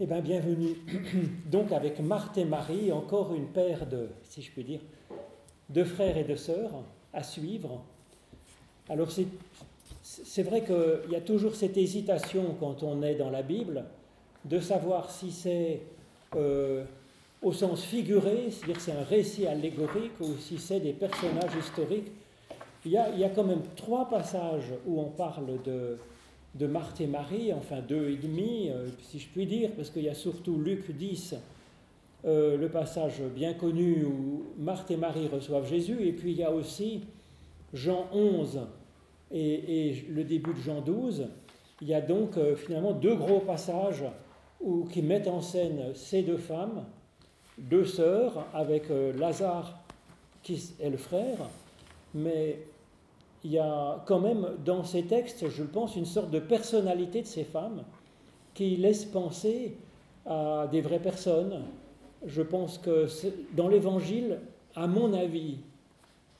Eh bien, bienvenue. Donc, avec Marthe et Marie, encore une paire de, si je puis dire, de frères et de sœurs à suivre. Alors, c'est vrai qu'il y a toujours cette hésitation quand on est dans la Bible de savoir si c'est euh, au sens figuré, c'est-à-dire c'est un récit allégorique, ou si c'est des personnages historiques. Il y, a, il y a quand même trois passages où on parle de, de Marthe et Marie, enfin deux et demi, euh, si je puis dire, parce qu'il y a surtout Luc 10, euh, le passage bien connu où Marthe et Marie reçoivent Jésus, et puis il y a aussi Jean 11 et, le début de Jean 12. Il y a donc euh, finalement deux gros passages où, qui mettent en scène ces deux femmes, deux sœurs, avec Lazare qui est le frère, mais il y a quand même dans ces textes, je pense, une sorte de personnalité de ces femmes qui laisse penser à des vraies personnes. Je pense que dans l'Évangile, à mon avis,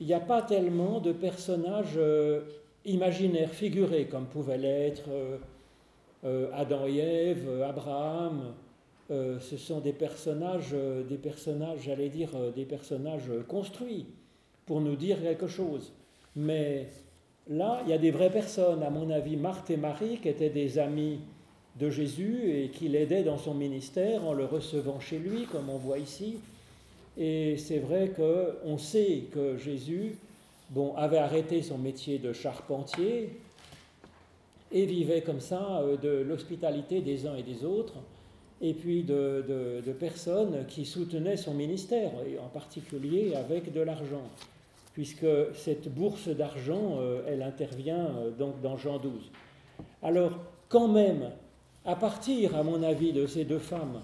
il n'y a pas tellement de personnages euh, imaginaires, figurés, comme pouvaient l'être euh, euh, Adam et Ève, Abraham. ce sont des personnages, des personnages, j'allais dire, des personnages construits pour nous dire quelque chose. Mais là, il y a des vraies personnes, à mon avis, Marthe et Marie, qui étaient des amis de Jésus et qui l'aidaient dans son ministère en le recevant chez lui, comme on voit ici. Et c'est vrai qu'on sait que Jésus bon, avait arrêté son métier de charpentier et vivait comme ça euh, de l'hospitalité des uns et des autres, et puis de, de personnes qui soutenaient son ministère, et en particulier avec de l'argent puisque cette bourse d'argent, euh, elle intervient euh, donc dans Jean 12. Alors, quand même, à partir, à mon avis, de ces deux femmes,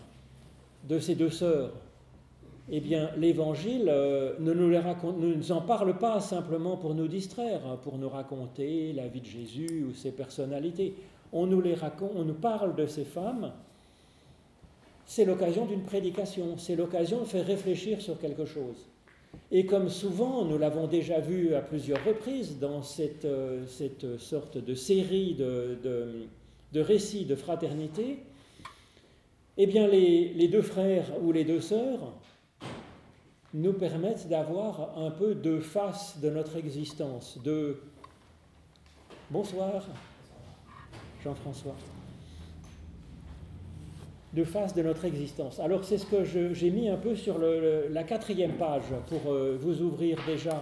de ces deux sœurs, eh bien, l'Évangile euh, ne, nous en parle pas simplement pour nous distraire, hein, pour nous raconter la vie de Jésus ou ses personnalités. On nous, les raconte, on nous parle de ces femmes. C'est l'occasion d'une prédication, c'est l'occasion de faire réfléchir sur quelque chose. Et comme souvent, nous l'avons déjà vu à plusieurs reprises dans cette, euh, cette sorte de série de, de, récits de fraternité, eh bien les, les, deux frères ou les deux sœurs nous permettent d'avoir un peu de face de notre existence, de... Bonsoir, Jean-François de face de notre existence. Alors c'est ce que j'ai mis un peu sur la quatrième page pour euh, vous ouvrir déjà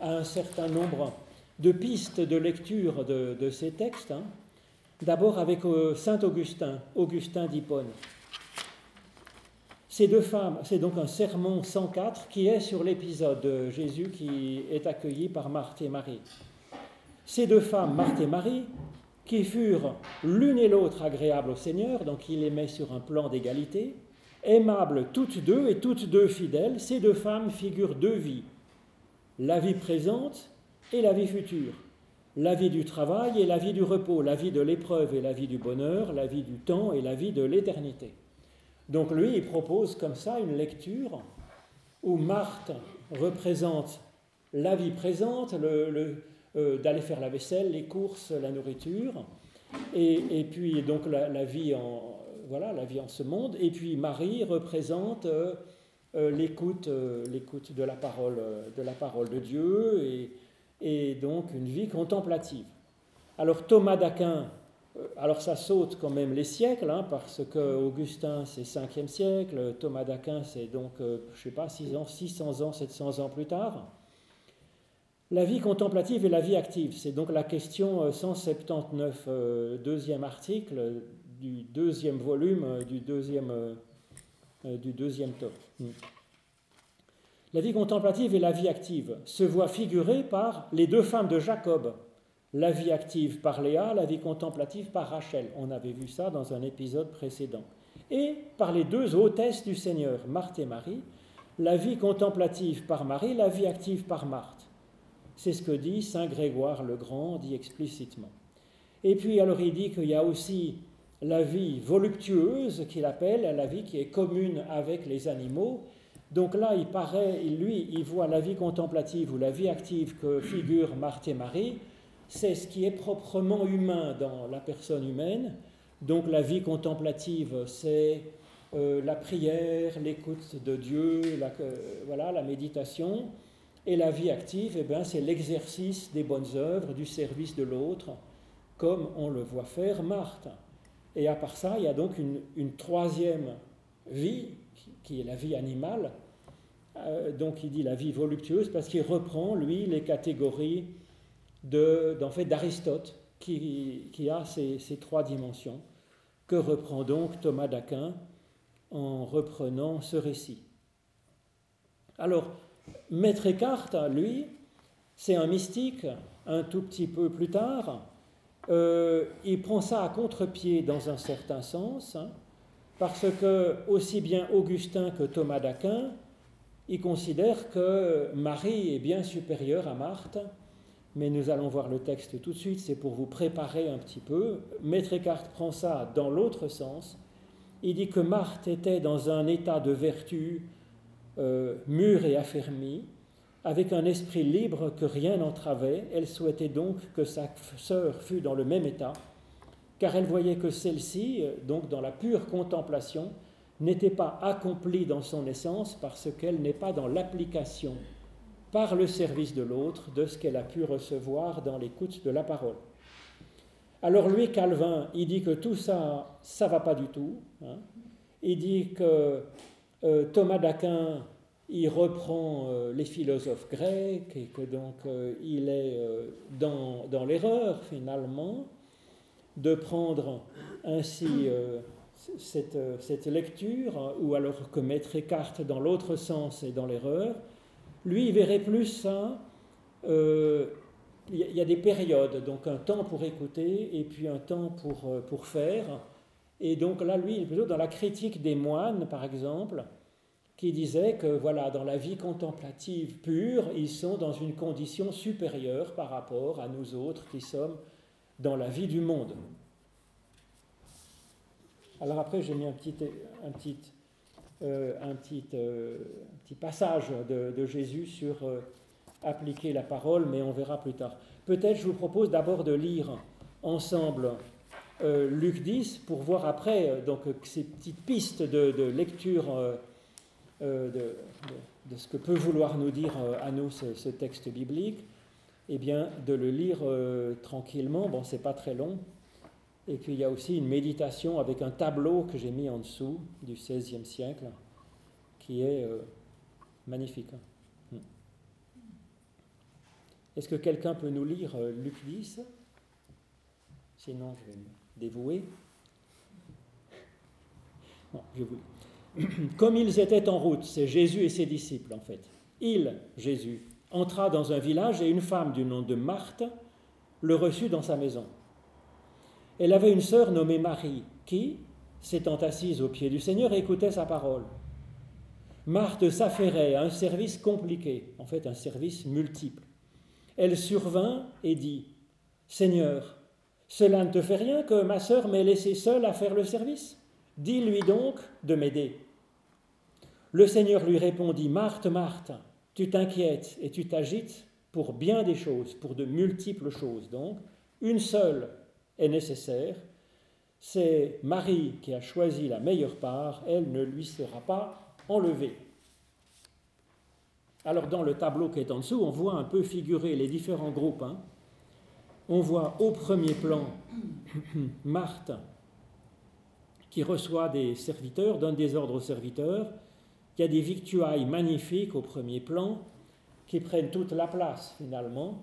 à un certain nombre de pistes de lecture de, ces textes. Hein. D'abord avec euh, Saint Augustin, Augustin d'Hippone. Ces deux femmes, c'est donc un sermon 104 qui est sur l'épisode de Jésus qui est accueilli par Marthe et Marie. Ces deux femmes, Marthe et Marie, qui furent l'une et l'autre agréables au Seigneur, donc il les met sur un plan d'égalité, aimables toutes deux et toutes deux fidèles, ces deux femmes figurent deux vies, la vie présente et la vie future, la vie du travail et la vie du repos, la vie de l'épreuve et la vie du bonheur, la vie du temps et la vie de l'éternité. Donc lui, il propose comme ça une lecture où Marthe représente la vie présente, le, euh, d'aller faire la vaisselle, les courses, la nourriture, et, puis donc la, vie en, voilà, la vie en ce monde. Et puis Marie représente euh, euh, l'écoute, l'écoute de la parole, de la parole de Dieu, et, et donc une vie contemplative. Alors Thomas d'Aquin, alors ça saute quand même les siècles, hein, parce que Augustin c'est 5e siècle, Thomas d'Aquin c'est donc, je ne sais pas, 600 ans, 700 ans plus tard. La vie contemplative et la vie active, c'est donc la question 179, euh, euh, deuxième article du deuxième volume euh, du deuxième, tome. Hmm. La vie contemplative et la vie active se voient figurées par les deux femmes de Jacob, la vie active par Léa, la vie contemplative par Rachel. On avait vu ça dans un épisode précédent. Et par les deux hôtesses du Seigneur, Marthe et Marie, la vie contemplative par Marie, la vie active par Marthe. C'est ce que dit Saint Grégoire le Grand, dit explicitement. Et puis alors il dit qu'il y a aussi la vie voluptueuse qu'il appelle, la vie qui est commune avec les animaux. Donc là, il paraît, lui, il voit la vie contemplative ou la vie active que figure Marthe et Marie, c'est ce qui est proprement humain dans la personne humaine, Donc la vie contemplative, c'est euh, la prière, l'écoute de Dieu, la, voilà, la méditation. Et la vie active, eh ben, c'est l'exercice des bonnes œuvres, du service de l'autre, comme on le voit faire Marthe. Et à part ça, il y a donc une, troisième vie, qui, est la vie animale. Euh, donc il dit la vie voluptueuse, parce qu'il reprend, lui, les catégories d'Aristote, qui, qui, a ces, ces, trois dimensions, que reprend donc Thomas d'Aquin en reprenant ce récit. Alors, Maître Eckhart, lui, c'est un mystique, un tout petit peu plus tard. Euh, il prend ça à contre-pied dans un certain sens, hein, parce que aussi bien Augustin que Thomas d'Aquin, ils considèrent que Marie est bien supérieure à Marthe, mais nous allons voir le texte tout de suite, c'est pour vous préparer un petit peu. Maître Eckhart prend ça dans l'autre sens, il dit que Marthe était dans un état de vertu euh, mûr et affermi, avec un esprit libre que rien n'entravait. Elle souhaitait donc que sa sœur fût dans le même état, car elle voyait que celle-ci, euh, donc dans la pure contemplation, n'était pas accomplie dans son essence parce qu'elle n'est pas dans l'application par le service de l'autre de ce qu'elle a pu recevoir dans l'écoute de la parole. Alors lui, Calvin, il dit que tout ça, ça va pas du tout. Hein. Il dit que euh, Thomas d'Aquin, il reprend euh, les philosophes grecs et que donc euh, il est dans, dans l'erreur finalement de prendre ainsi cette, cette, lecture, ou alors que Maître Eckhart dans l'autre sens est dans l'erreur. Lui, il verrait plus ça il y a des périodes, donc un temps pour écouter et puis un temps pour, pour faire. Et donc là, lui, il est plutôt dans la critique des moines, par exemple, qui disait que voilà, dans la vie contemplative pure, ils sont dans une condition supérieure par rapport à nous autres qui sommes dans la vie du monde. Alors après, j'ai mis un petit, euh, euh, passage de, de Jésus sur appliquer la parole, mais on verra plus tard. Peut-être je vous propose d'abord de lire ensemble euh, Luc 10 pour voir après euh, donc, ces petites pistes de, lecture euh, de, ce que peut vouloir nous dire à nous ce, texte biblique, eh bien de le lire tranquillement. Bon, c'est pas très long. Et puis il y a aussi une méditation avec un tableau que j'ai mis en dessous du XVIe siècle, qui est magnifique. Est-ce que quelqu'un peut nous lire euh, Luc 10 Sinon, je vais Comme ils étaient en route, c'est Jésus et ses disciples en fait. Il, Jésus, entra dans un village et une femme du nom de Marthe le reçut dans sa maison. Elle avait une sœur nommée Marie qui, s'étant assise au pied du Seigneur, écoutait sa parole. Marthe s'affairait à un service compliqué, en fait un service multiple elle survint et dit Seigneur, cela ne te fait rien que ma sœur m'ait laissé seule à faire le service Dis-lui donc de m'aider. Le Seigneur lui répondit Marthe, Marthe, tu t'inquiètes et tu t'agites pour bien des choses, pour de multiples choses. Donc, une seule est nécessaire. C'est Marie qui a choisi la meilleure part, elle ne lui sera pas enlevée. Alors dans le tableau qui est en dessous, on voit un peu figurer les différents groupes. Hein. On voit au premier plan Marthe qui reçoit des serviteurs, donne des ordres aux serviteurs. Il y a des victuailles magnifiques au premier plan qui prennent toute la place finalement.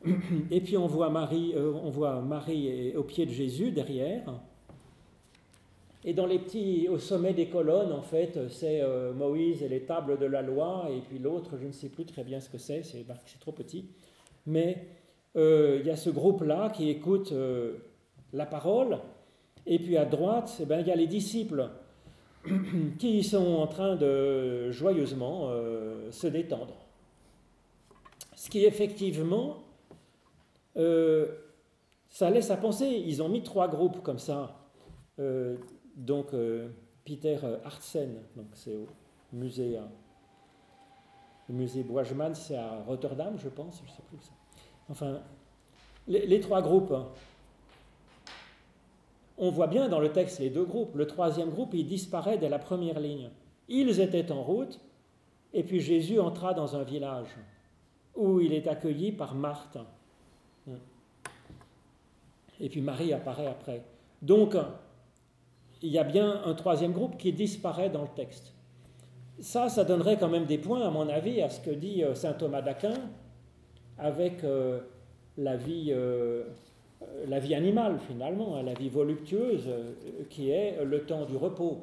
Et puis on voit Marie, euh, on voit Marie au pied de Jésus derrière. Et dans les petits, au sommet des colonnes, en fait, c'est euh, Moïse et les tables de la loi, et puis l'autre, je ne sais plus très bien ce que c'est, c'est trop petit. Mais il y a ce groupe-là qui écoute euh, la parole, et puis à droite, eh ben, il y a les disciples qui sont en train de joyeusement se détendre. Ce qui effectivement, ça laisse à penser. Ils ont mis trois groupes comme ça donc euh, Peter Hartsen, c'est au musée, euh, le musée c'est à Rotterdam, je pense, je sais plus. Enfin, les, trois groupes, on voit bien dans le texte les deux groupes. Le troisième groupe, il disparaît dès la première ligne. Ils étaient en route, et puis Jésus entra dans un village où il est accueilli par Marthe. Et puis Marie apparaît après. Donc, il y a bien un troisième groupe qui disparaît dans le texte. Ça, ça donnerait quand même des points, à mon avis, à ce que dit euh, saint Thomas d'Aquin avec euh, la, vie, euh, la vie animale, finalement, hein, la vie voluptueuse, qui est le temps du repos.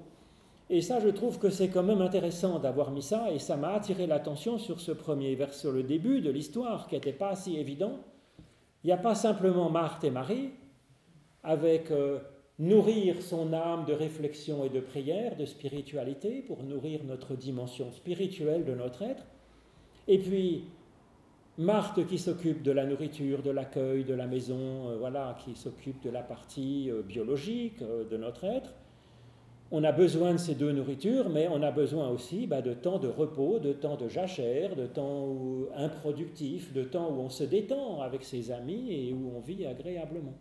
Et ça, je trouve que c'est quand même intéressant d'avoir mis ça, et ça m'a attiré l'attention sur ce premier vers, sur le début de l'histoire, qui n'était pas si évident. Il n'y a pas simplement Marthe et Marie, avec nourrir son âme de réflexion et de prière, de spiritualité, pour nourrir notre dimension spirituelle de notre être. Et puis, Marthe qui s'occupe de la nourriture, de l'accueil, de la maison, euh, voilà, qui s'occupe de la partie euh, biologique euh, de notre être. On a besoin de ces deux nourritures, mais on a besoin aussi bah, de temps de repos, de temps de jachère, de temps improductif, de temps où on se détend avec ses amis et où on vit agréablement.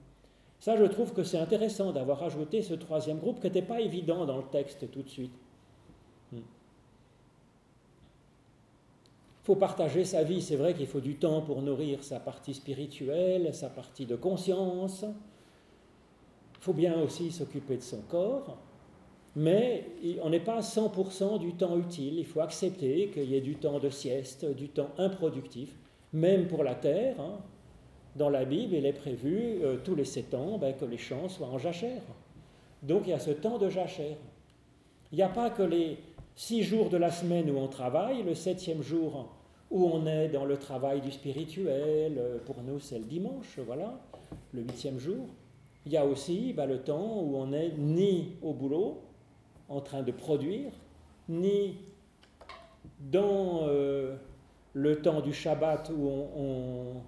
Ça, je trouve que c'est intéressant d'avoir ajouté ce troisième groupe qui n'était pas évident dans le texte tout de suite. Il hmm. Faut partager sa vie, c'est vrai qu'il faut du temps pour nourrir sa partie spirituelle, sa partie de conscience. Il faut bien aussi s'occuper de son corps, mais on n'est pas à 100% du temps utile. Il faut accepter qu'il y ait du temps de sieste, du temps improductif, même pour la terre. Hein dans la Bible, il est prévu euh, tous les sept ans ben, que les champs soient en jachère. Donc il y a ce temps de jachère. Il n'y a pas que les six jours de la semaine où on travaille, le septième jour où on est dans le travail du spirituel, euh, pour nous c'est le dimanche, voilà, le huitième jour. Il y a aussi ben, le temps où on n'est ni au boulot, en train de produire, ni dans euh, le temps du Shabbat où on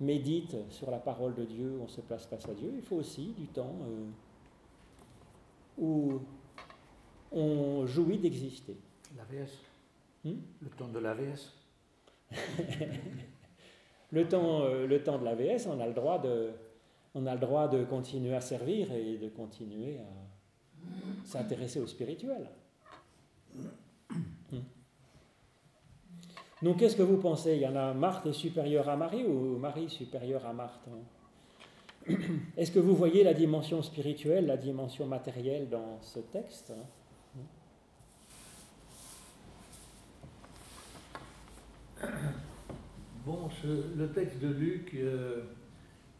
médite sur la parole de Dieu, on se place face à Dieu, il faut aussi du temps euh, où on jouit d'exister. L'AVS hmm? Le temps de l'AVS le, temps, euh, le temps de l'AVS, on a le droit de, on a le droit de continuer à servir et de continuer à s'intéresser au spirituel. Donc qu'est-ce que vous pensez? Il y en a Marthe est supérieure à Marie ou Marie supérieure à Marthe hein? Est-ce que vous voyez la dimension spirituelle, la dimension matérielle dans ce texte Bon, le texte de Luc euh,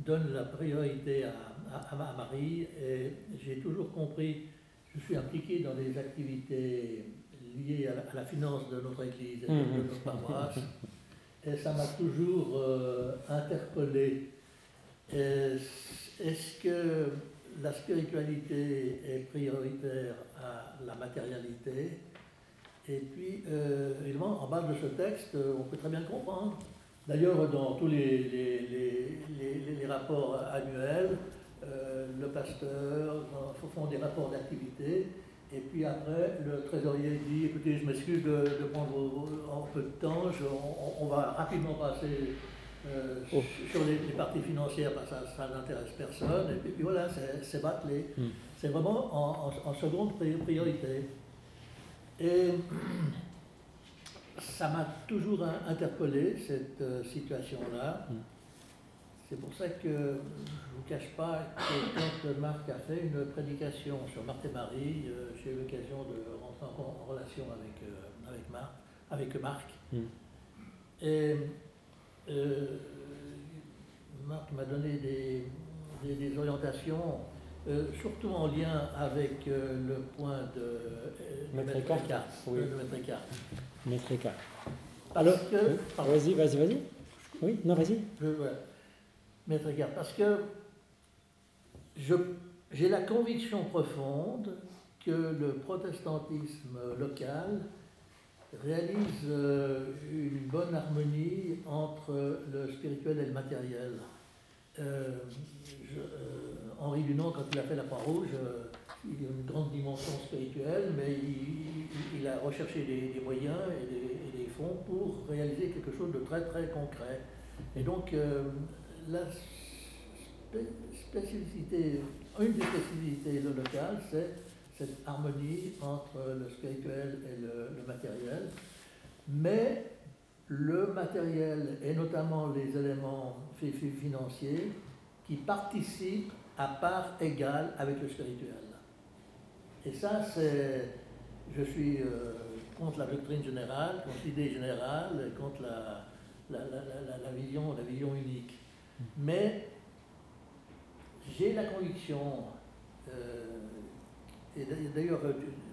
donne la priorité à, Marie et j'ai toujours compris, je suis impliqué dans des activités lié à la, finance de notre Église et de, mhm. notre paroisse. Et ça m'a toujours euh, interpellé. Est-ce que la spiritualité est prioritaire à la matérialité? Et puis, euh, évidemment, en base de ce texte, on peut très bien comprendre. D'ailleurs, dans tous les, les, rapports annuels, euh, le pasteur font des rapports d'activité et puis après, le trésorier dit écoutez, je m'excuse de, prendre un peu de temps, on, va rapidement passer euh, oh. sur les, parties financières parce que ça, n'intéresse personne. Et puis, voilà, c'est bâclé. Hmm. C'est vraiment en, seconde priorité. Et ça m'a toujours interpellé, cette euh, situation-là. Hmm. C'est pour ça que je ne vous cache pas que quand Marc a fait une prédication sur Marthe et Marie, euh, j'ai eu l'occasion de rentrer en, relation avec, euh, avec, Marc, avec Marc. Hmm. Et euh, Marc m'a donné des, des, orientations, surtout en lien avec le point de Maître Écart. Oui. Maître Écart. Alors, vas-y, vas-y, vas-y. Oui, non, vas-y maître Garde, parce que j'ai la conviction profonde que le protestantisme local réalise euh, une bonne harmonie entre le spirituel et le matériel. Euh, euh, Henri Dunant, quand il a fait la Croix-Rouge, il a une grande dimension spirituelle, mais il, a recherché des, moyens et des, fonds pour réaliser quelque chose de très très concret. Et donc, la spécificité, une des spécificités locales, c'est cette harmonie entre le spirituel et le, matériel. Mais le matériel, et notamment les éléments financiers, qui participent à part égale avec le spirituel. Et ça, c'est. Je suis euh, contre la doctrine générale, contre l'idée générale, contre la, la, vision, la vision unique. Mais j'ai la conviction, euh, et d'ailleurs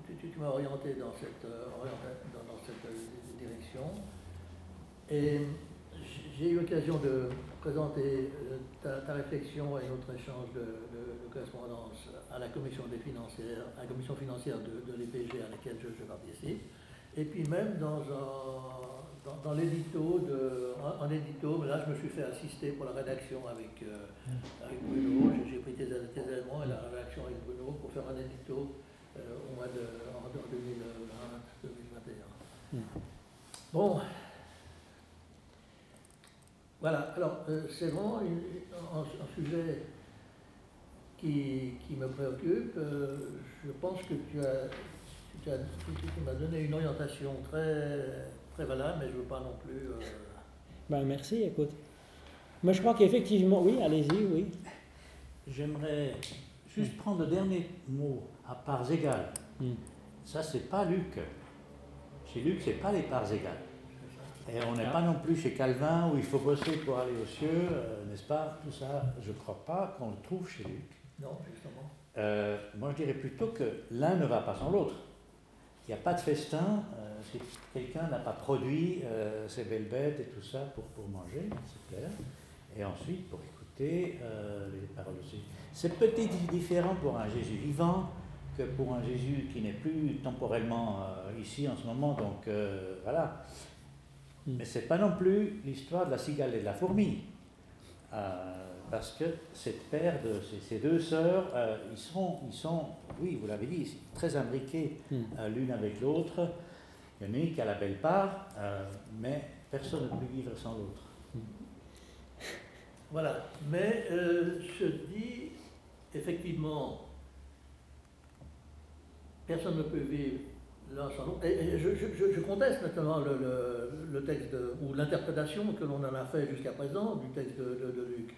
tu, m'as orienté dans cette, euh, dans, cette direction, et j'ai eu l'occasion de présenter euh, ta, réflexion et notre échange de, correspondance à la commission des financières, à la commission financière de, l'EPG à laquelle je, je participe, et puis même dans un dans, l'édito, en, édito, là je me suis fait assister pour la rédaction avec, euh, avec Bruno, j'ai pris tes, éléments et la rédaction avec Bruno pour faire un édito euh, au mois de en 2020-2021. Bon, voilà, alors euh, c'est vraiment un, sujet qui, qui, me préoccupe. je pense que tu as, tu, as, tu m'as donné une orientation très très valable, mais je ne veux pas non plus. Euh, ben, merci, écoute. Moi, je crois qu'effectivement, oui, allez-y, oui. J'aimerais juste prendre le dernier mot à parts égales. Hmm. Ça, c'est pas Luc. Chez Luc, c'est pas les parts égales. Et on n'est pas non plus chez Calvin où il faut bosser pour aller aux cieux, euh, n'est-ce pas? Tout ça, je ne crois pas qu'on le trouve chez Luc. Non, justement. Euh, moi, je dirais plutôt que l'un ne va pas sans l'autre. Il n'y a pas de festin si quelqu'un n'a pas produit euh, ces belles bêtes et tout ça pour, pour manger, c'est clair, et ensuite pour écouter euh, les paroles aussi. C'est peut-être différent pour un Jésus vivant que pour un Jésus qui n'est plus temporellement euh, ici en ce moment, donc voilà. Hmm. Mais c'est pas non plus l'histoire de la cigale et de la fourmi. parce que cette paire de ces, deux sœurs, ils, sont, ils sont, oui, vous l'avez dit, très imbriqués hmm. l'une avec l'autre. Il y en a une qui a la belle part, euh, mais personne ne peut vivre sans l'autre. Voilà, mais euh, je dis effectivement, personne ne peut vivre Et, je, conteste maintenant le, texte ou l'interprétation que l'on en a fait jusqu'à présent du texte de, de, Luc.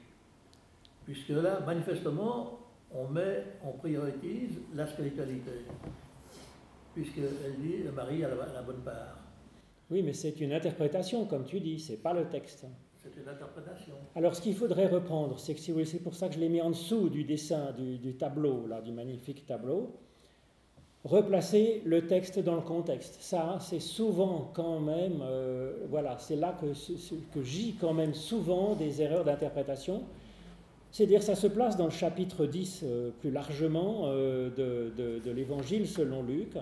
Puisque là, manifestement, on met, on priorise la spiritualité puisqu'elle dit Marie a la, bonne part. Oui, mais c'est une interprétation, comme tu dis, c'est pas le texte. C'est une interprétation. Alors, ce qu'il faudrait reprendre, c'est que si c'est pour ça que je l'ai mis en dessous du dessin, du, tableau, là, du magnifique tableau, replacer le texte dans le contexte. Ça, c'est souvent quand même, euh, voilà, c'est là que, que j'y quand même souvent des erreurs d'interprétation. C'est-à-dire, ça se place dans le chapitre 10 euh, plus largement euh, de, de, de l'évangile selon Luc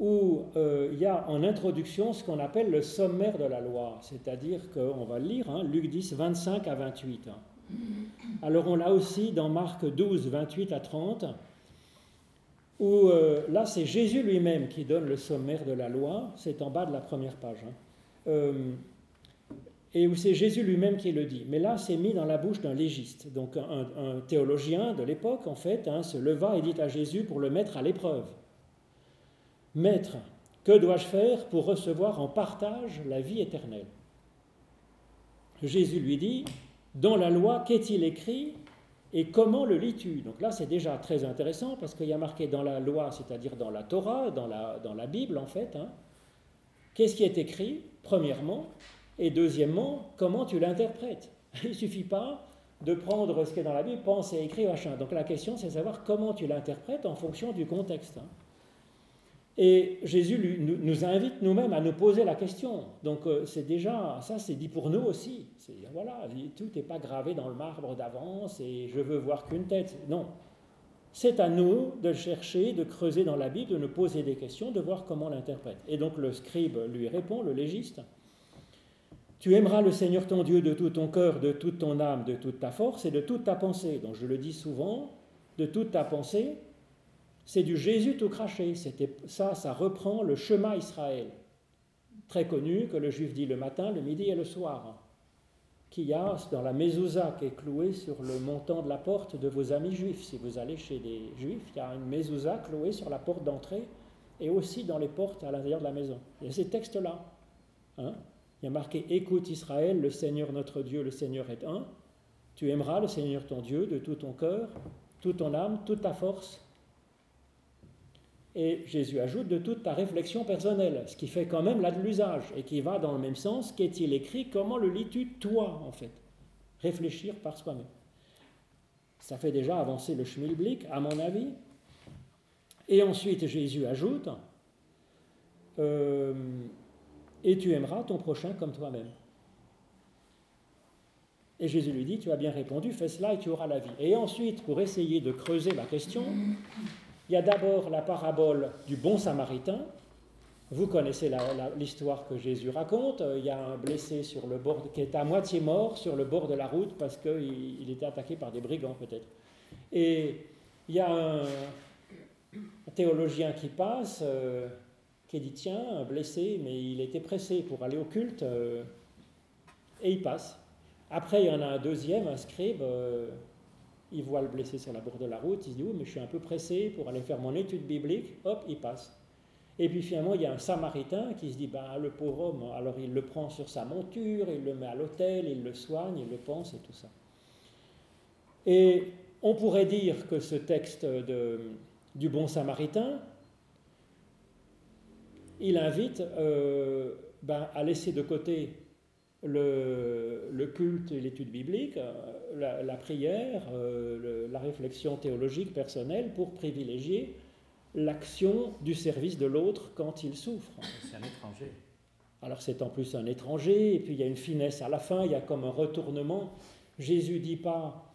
où il y a en introduction ce qu'on appelle le sommaire de la loi, c'est-à-dire qu'on va lire hein, Luc 10, 25 à 28. Alors on l'a aussi dans Marc 12, 28 à 30, où euh, là c'est Jésus lui-même qui donne le sommaire de la loi, c'est en bas de la première page, hein. euh, et où c'est Jésus lui-même qui le dit. Mais là c'est mis dans la bouche d'un légiste, donc un, théologien de l'époque en fait hein, se leva et dit à Jésus pour le mettre à l'épreuve. Maître, que dois-je faire pour recevoir en partage la vie éternelle? Jésus lui dit, dans la loi, qu'est-il écrit? Et comment le lis-tu? Donc là, c'est déjà très intéressant parce qu'il y a marqué dans la loi, c'est-à-dire dans la Torah, dans la, dans la Bible en fait, hein, qu'est-ce qui est écrit, premièrement, et deuxièmement, comment tu l'interprètes? Il ne suffit pas de prendre ce qui est dans la Bible, penser, écrire, machin. Donc la question, c'est savoir comment tu l'interprètes en fonction du contexte. Hein. Et Jésus nous, invite nous-mêmes à nous poser la question. Donc euh, c'est déjà, ça c'est dit pour nous aussi. C'est voilà, tout n'est pas gravé dans le marbre d'avance et je veux voir qu'une tête. Non. C'est à nous de chercher, de creuser dans la Bible, de nous poser des questions, de voir comment l'interprète. Et donc le scribe lui répond, le légiste, Tu aimeras le Seigneur ton Dieu de tout ton cœur, de toute ton âme, de toute ta force et de toute ta pensée. Donc je le dis souvent, de toute ta pensée, c'est du Jésus tout craché. C'était ça, ça reprend le chemin Israël, très connu que le juif dit le matin, le midi et le soir. qu'il y a dans la mezouza qui est clouée sur le montant de la porte de vos amis juifs? Si vous allez chez des juifs, il y a une mezouza clouée sur la porte d'entrée et aussi dans les portes à l'intérieur de la maison. Il y a ces textes-là. Hein. il y a marqué Écoute Israël, le Seigneur notre Dieu, le Seigneur est un. Tu aimeras le Seigneur ton Dieu de tout ton cœur, toute ton âme, toute ta force. Et Jésus ajoute de toute ta réflexion personnelle, ce qui fait quand même là de l'usage et qui va dans le même sens. Qu'est-il écrit Comment le lis-tu toi, en fait? Réfléchir par soi-même. Ça fait déjà avancer le schmilblick, à mon avis. Et ensuite, Jésus ajoute euh, Et tu aimeras ton prochain comme toi-même. Et Jésus lui dit, tu as bien répondu, fais cela et tu auras la vie. Et ensuite, pour essayer de creuser la question, il y a d'abord la parabole du bon samaritain. Vous connaissez l'histoire que Jésus raconte. Il y a un blessé sur le bord, qui est à moitié mort sur le bord de la route parce qu'il il était attaqué par des brigands peut-être. Et il y a un, théologien qui passe, euh, qui dit tiens, blessé, mais il était pressé pour aller au culte, euh, et il passe. Après, il y en a un deuxième, un scribe, euh, il voit le blessé sur la bord de la route, il se dit, oh, mais je suis un peu pressé pour aller faire mon étude biblique, hop, il passe. Et puis finalement, il y a un samaritain qui se dit, bah, le pauvre homme, alors il le prend sur sa monture, il le met à l'hôtel, il le soigne, il le pense et tout ça. Et on pourrait dire que ce texte du bon samaritain, il invite euh, ben, à laisser de côté le, culte et l'étude biblique, euh, la, prière, euh, la réflexion théologique personnelle pour privilégier l'action du service de l'autre quand il souffre. C'est un étranger. Alors c'est en plus un étranger, et puis il y a une finesse à la fin, il y a comme un retournement. Jésus dit pas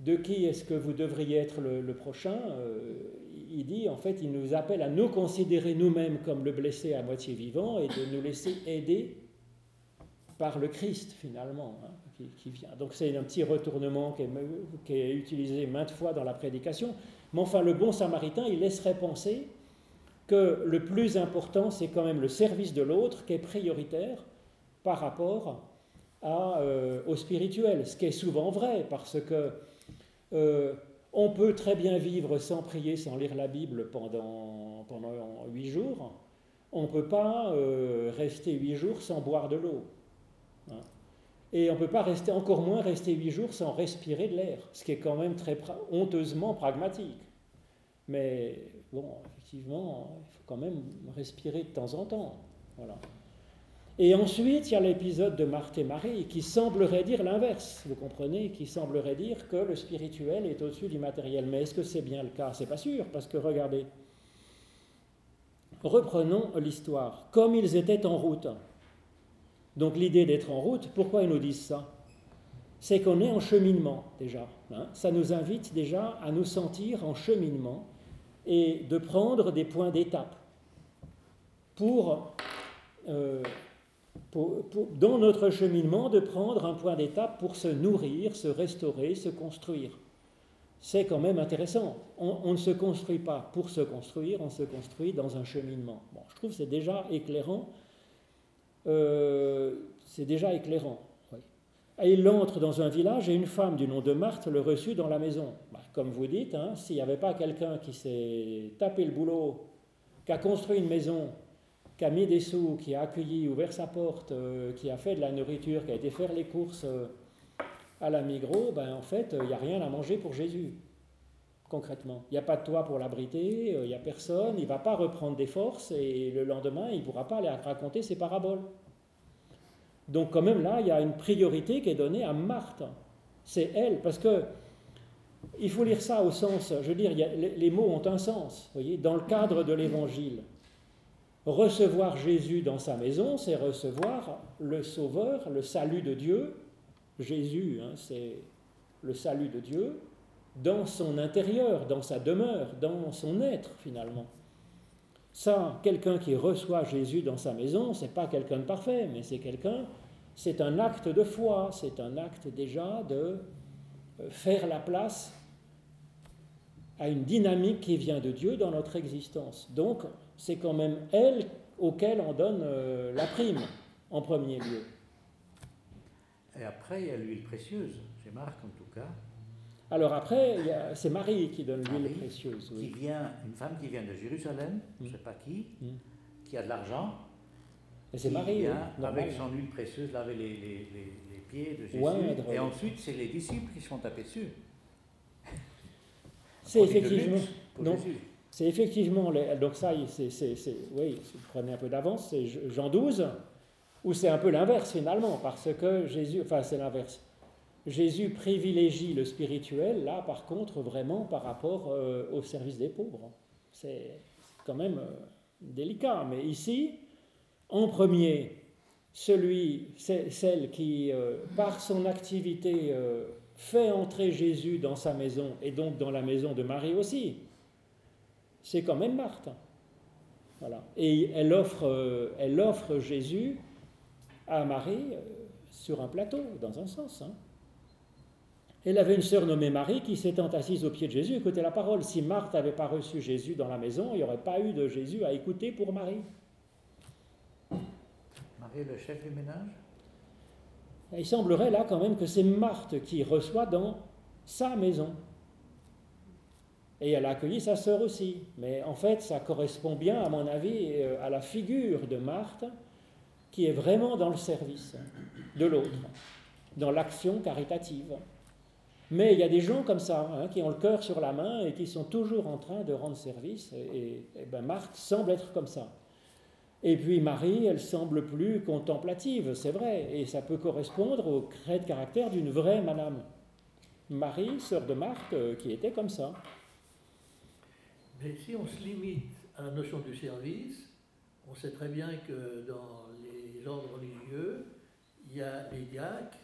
de qui est-ce que vous devriez être le, prochain euh, Il dit, en fait, il nous appelle à nous considérer nous-mêmes comme le blessé à moitié vivant et de nous laisser aider par le Christ, finalement, hein, qui, vient. Donc c'est un petit retournement qui est, utilisé maintes fois dans la prédication. Mais enfin, le bon samaritain, il laisserait penser que le plus important, c'est quand même le service de l'autre qui est prioritaire par rapport euh, au spirituel, ce qui est souvent vrai, parce que euh, on peut très bien vivre sans prier, sans lire la Bible pendant, pendant huit jours. On ne peut pas euh, rester huit jours sans boire de l'eau. Hein. Et on ne peut pas rester, encore moins rester huit jours sans respirer de l'air, ce qui est quand même très honteusement pragmatique. Mais bon, effectivement, il faut quand même respirer de temps en temps. Voilà. Et ensuite, il y a l'épisode de Marthe et Marie qui semblerait dire l'inverse, vous comprenez, qui semblerait dire que le spirituel est au-dessus du matériel. Mais est-ce que c'est bien le cas? C'est pas sûr, parce que regardez, reprenons l'histoire. Comme ils étaient en route, donc l'idée d'être en route, pourquoi ils nous disent ça? C'est qu'on est en cheminement déjà. Hein. ça nous invite déjà à nous sentir en cheminement et de prendre des points d'étape pour euh, dans notre cheminement, de prendre un point d'étape pour se nourrir, se restaurer, se construire. C'est quand même intéressant. On, ne se construit pas pour se construire, on se construit dans un cheminement. Bon, je trouve que c'est déjà éclairant. Euh, c'est déjà éclairant. Et il entre dans un village et une femme du nom de Marthe le reçut dans la maison. Bah, comme vous dites, hein, s'il n'y avait pas quelqu'un qui s'est tapé le boulot, qui a construit une maison, qui a mis des sous, qui a accueilli, ouvert sa porte, euh, qui a fait de la nourriture, qui a été faire les courses euh, à la Migros, ben, en fait, il n'y a rien à manger pour Jésus, concrètement. Il n'y a pas de toit pour l'abriter, euh, il n'y a personne, il ne va pas reprendre des forces et le lendemain, il ne pourra pas aller raconter ses paraboles. Donc quand même là, il y a une priorité qui est donnée à Marthe. C'est elle, parce que il faut lire ça au sens, je veux dire, les, mots ont un sens, voyez, dans le cadre de l'évangile. Recevoir Jésus dans sa maison, c'est recevoir le Sauveur, le salut de Dieu. Jésus, hein, c'est le salut de Dieu dans son intérieur, dans sa demeure, dans son être finalement. Ça, quelqu'un qui reçoit Jésus dans sa maison, c'est pas quelqu'un de parfait, mais c'est quelqu'un, c'est un acte de foi, c'est un acte déjà de euh, faire la place à une dynamique qui vient de Dieu dans notre existence. Donc, c'est quand même elle auquel on donne euh, la prime en premier lieu. Et après, il y a l'huile précieuse, chez Marc en tout cas. Alors après, c'est Marie qui donne l'huile Marie, précieuse. Qui oui. vient, une femme qui vient de Jérusalem, je ne Mm. sais pas qui, Mm. qui a de l'argent, Et c'est qui Marie, vient avec son huile précieuse laver les, les- les- les pieds de Jésus. Et ensuite, c'est les disciples qui se font taper dessus. C'est effectivement. donc. C'est effectivement, les- donc ça, c'est, c'est- c'est- oui, vous prenez un peu d'avance, c'est Jean 12, où c'est un peu l'inverse finalement, parce que Jésus, enfin c'est l'inverse. Jésus privilégie le spirituel, là par contre, vraiment par rapport euh, au service des pauvres. C'est quand même euh, délicat, mais ici, en premier, celui, celle qui, euh, par son activité, fait entrer Jésus dans sa maison, et donc dans la maison de Marie aussi, c'est quand même Marthe. Et elle offre, elle Jésus à Marie sur un plateau, dans un sens. hein. Elle avait une sœur nommée Marie qui s'étant assise au pied de Jésus écoutait la parole. Si Marthe n'avait pas reçu Jésus dans la maison, il n'y aurait pas eu de Jésus à écouter pour Marie. Marie est le chef du ménage? Il semblerait là quand même que c'est Marthe qui reçoit dans sa maison. Et elle a accueilli sa sœur aussi. Mais en fait, ça correspond bien, à mon avis, euh, à la figure de Marthe, qui est vraiment dans le service de l'autre, dans l'action caritative. Mais il y a des gens comme ça, hein, qui ont le cœur sur la main et qui sont toujours en train de rendre service. Et, et- et ben Marthe semble être comme ça. Et puis Marie, elle semble plus contemplative, c'est vrai, et ça peut correspondre au trait de caractère d'une vraie madame. Marie, sœur de Marthe, euh, qui était comme ça. Mais si on se limite à la notion du service, on sait très bien que dans les ordres religieux, il y a les diacres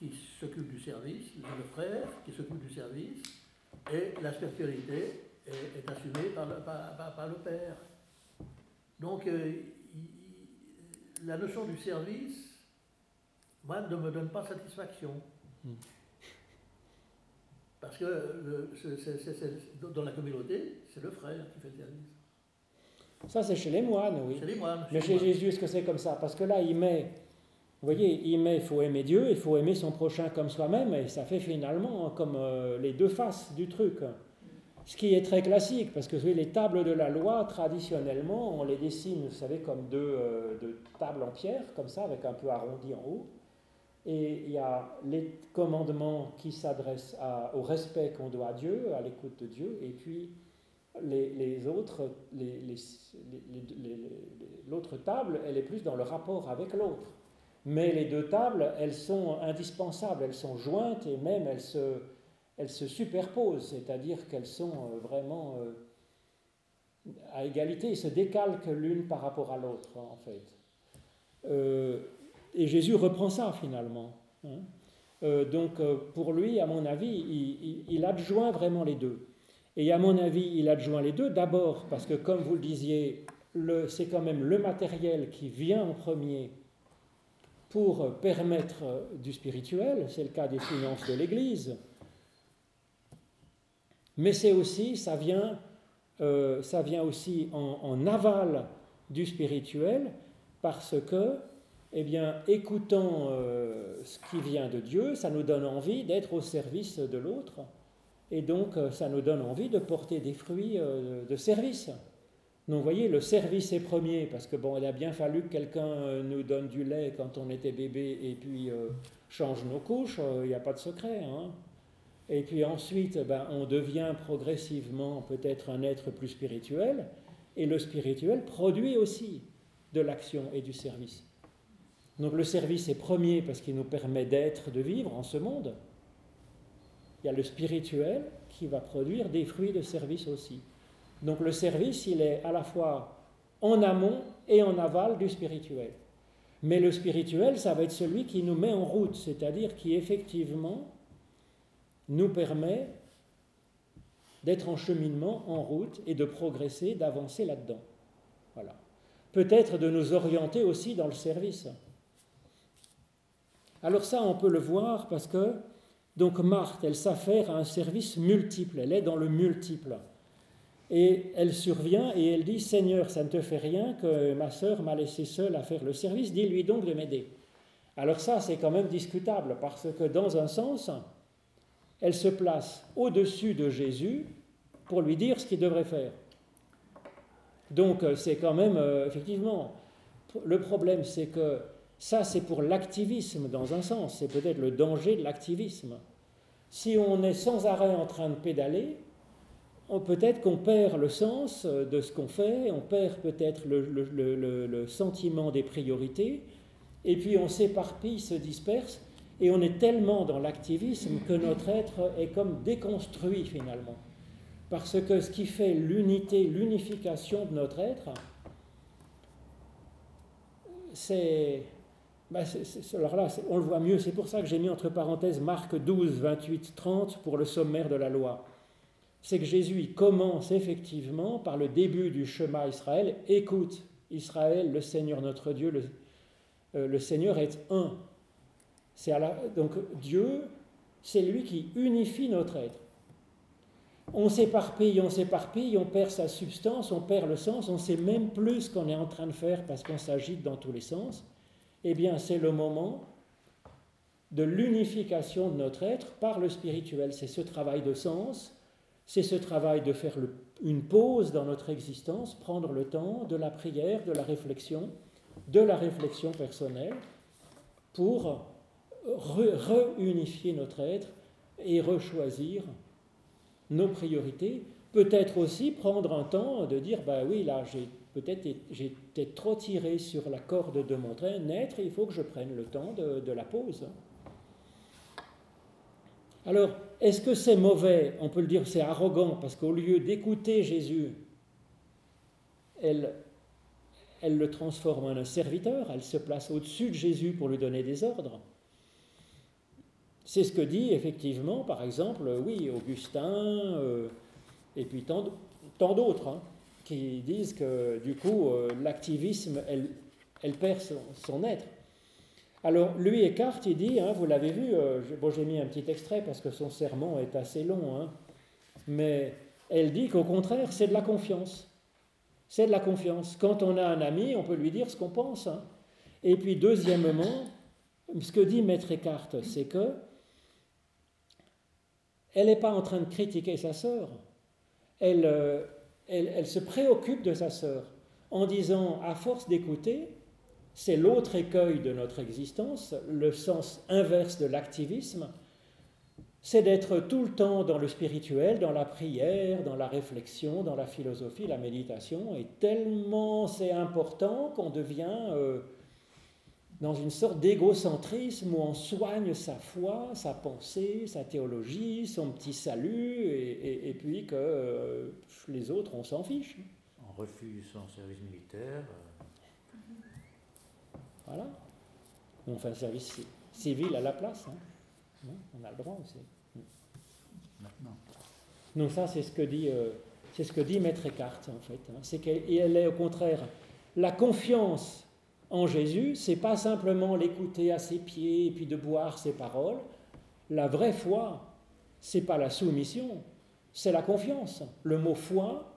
qui s'occupent du service, le frère qui s'occupe du service, et la spiritualité est, est assumée par le, par- par- par le père. Donc, euh, il- la notion du service, moi, ne me donne pas satisfaction. Hmm. Parce que le- dans la communauté, c'est le frère qui fait le service. Ça, c'est chez les moines, oui. Les moines. Mais chez les. Jésus, est-ce que c'est comme ça? Parce que là, il met, vous voyez, il faut aimer Dieu, il faut aimer son prochain comme soi-même, et ça fait finalement comme euh, les deux faces du truc. Ce qui est très classique, parce que vous voyez, les tables de la loi, traditionnellement, on les dessine, vous savez, comme deux, euh, deux tables en pierre, comme ça, avec un peu arrondi en haut. Et il y a les commandements qui s'adressent au respect qu'on doit à Dieu, à l'écoute de Dieu, et puis les, autres, l'autre table, elle est plus dans le rapport avec l'autre. Mais les deux tables, elles sont indispensables, elles sont jointes et même elles se, elles se superposent, c'est-à-dire qu'elles sont euh, vraiment euh, à égalité, se décalquent l'une par rapport à l'autre, en fait. Euh, et Jésus reprend ça finalement. hein. Donc pour lui, à mon avis, il, il- il adjoint vraiment les deux. Et à mon avis, il adjoint les deux d'abord parce que, comme vous le disiez, c'est quand même le matériel qui vient en premier pour permettre du spirituel, c'est le cas des finances de l'Église. Mais c'est aussi, ça vient, euh, ça vient aussi en, aval du spirituel parce que, eh bien, écoutant euh, ce qui vient de Dieu, ça nous donne envie d'être au service de l'autre. Et donc, euh, ça nous donne envie de porter des fruits de service. Donc, vous voyez, le service est premier, parce que bon, il a bien fallu que quelqu'un euh, nous donne du lait quand on était bébé et puis euh, change nos couches, euh, il n'y a pas de secret. hein. Et puis ensuite, ben, on devient progressivement peut-être un être plus spirituel, et le spirituel produit aussi de l'action et du service. Donc le service est premier parce qu'il nous permet d'être, de vivre en ce monde. Il y a le spirituel qui va produire des fruits de service aussi. Donc le service, il est à la fois en amont et en aval du spirituel. Mais le spirituel, ça va être celui qui nous met en route, c'est-à-dire qui effectivement nous permet d'être en cheminement, en route, et de progresser, d'avancer là-dedans. Voilà. Peut-être de nous orienter aussi dans le service. Alors ça, on peut le voir parce que, donc Marthe, elle s'affaire à un service multiple, elle est dans le multiple. Et elle survient et elle dit, Seigneur, ça ne te fait rien que ma sœur m'a laissé seule à faire le service, dis-lui donc de m'aider. Alors ça, c'est quand même discutable, parce que dans un sens, elle se place au-dessus de Jésus pour lui dire ce qu'il devrait faire. Donc c'est quand même, euh, effectivement, le problème c'est que ça c'est pour l'activisme dans un sens, c'est peut-être le danger de l'activisme. Si on est sans arrêt en train de pédaler, peut-être qu'on perd le sens euh, de ce qu'on fait, on perd peut-être le, sentiment des priorités, et puis on s'éparpille, se disperse, et on est tellement dans l'activisme que notre être est comme déconstruit finalement. Parce que ce qui fait l'unité, l'unification de notre être, c'est... Ben alors là, on le voit mieux, c'est pour ça que j'ai mis entre parenthèses Marc 12, 28, 30 pour le sommaire de la loi. C'est que Jésus commence effectivement par le début du chemin Israël. Écoute, Israël, le Seigneur notre Dieu, le, euh, Seigneur est un. Donc Dieu, c'est lui qui unifie notre être. On s'éparpille, on s'éparpille, on perd sa substance, on perd le sens, on sait même plus ce qu'on est en train de faire parce qu'on s'agite dans tous les sens. Eh bien, c'est le moment de l'unification de notre être par le spirituel. C'est ce travail de sens, c'est ce travail de faire une pause dans notre existence, prendre le temps de la prière, de la réflexion, de la réflexion personnelle, pour réunifier notre être et rechoisir nos priorités. Peut-être aussi prendre un temps de dire, bah oui, là, j'ai peut-être peut trop tiré sur la corde de mon train, naître, il faut que je prenne le temps de, de la pause. Alors, est-ce que c'est mauvais? On peut le dire, c'est arrogant, parce qu'au lieu d'écouter Jésus, elle, le transforme en un serviteur, elle se place au-dessus de Jésus pour lui donner des ordres. C'est ce que dit effectivement, par exemple, oui, Augustin, euh, et puis tant, d'autres, hein, qui disent que du coup, euh, l'activisme, elle, perd son, être. Alors, lui, Eckhart, il dit, hein, vous l'avez vu, euh, bon, j'ai mis un petit extrait parce que son sermon est assez long, hein, mais elle dit qu'au contraire, c'est de la confiance. C'est de la confiance. Quand on a un ami, on peut lui dire ce qu'on pense. Et puis, deuxièmement, ce que dit Maître Eckhart, c'est que elle n'est pas en train de critiquer sa sœur. Euh, elle, elle, se préoccupe de sa sœur en disant, à force d'écouter, c'est l'autre écueil de notre existence, le sens inverse de l'activisme, c'est d'être tout le temps dans le spirituel, dans la prière, dans la réflexion, dans la philosophie, la méditation, et tellement c'est important qu'on devient... Euh, dans une sorte d'égocentrisme où on soigne sa foi, sa pensée, sa théologie, son petit salut, et, puis que euh, les autres, on s'en fiche. On refuse son service militaire. Euh. Voilà. On fait un service civil à la place. Hein. On a le droit aussi. Maintenant. Donc ça, c'est ce que dit, euh, c'est ce que dit Maître Eckhart, en fait. Hein. C'est qu'elle est au contraire la confiance en Jésus, c'est pas simplement l'écouter à ses pieds et puis de boire ses paroles. La vraie foi, c'est pas la soumission, c'est la confiance. Le mot foi,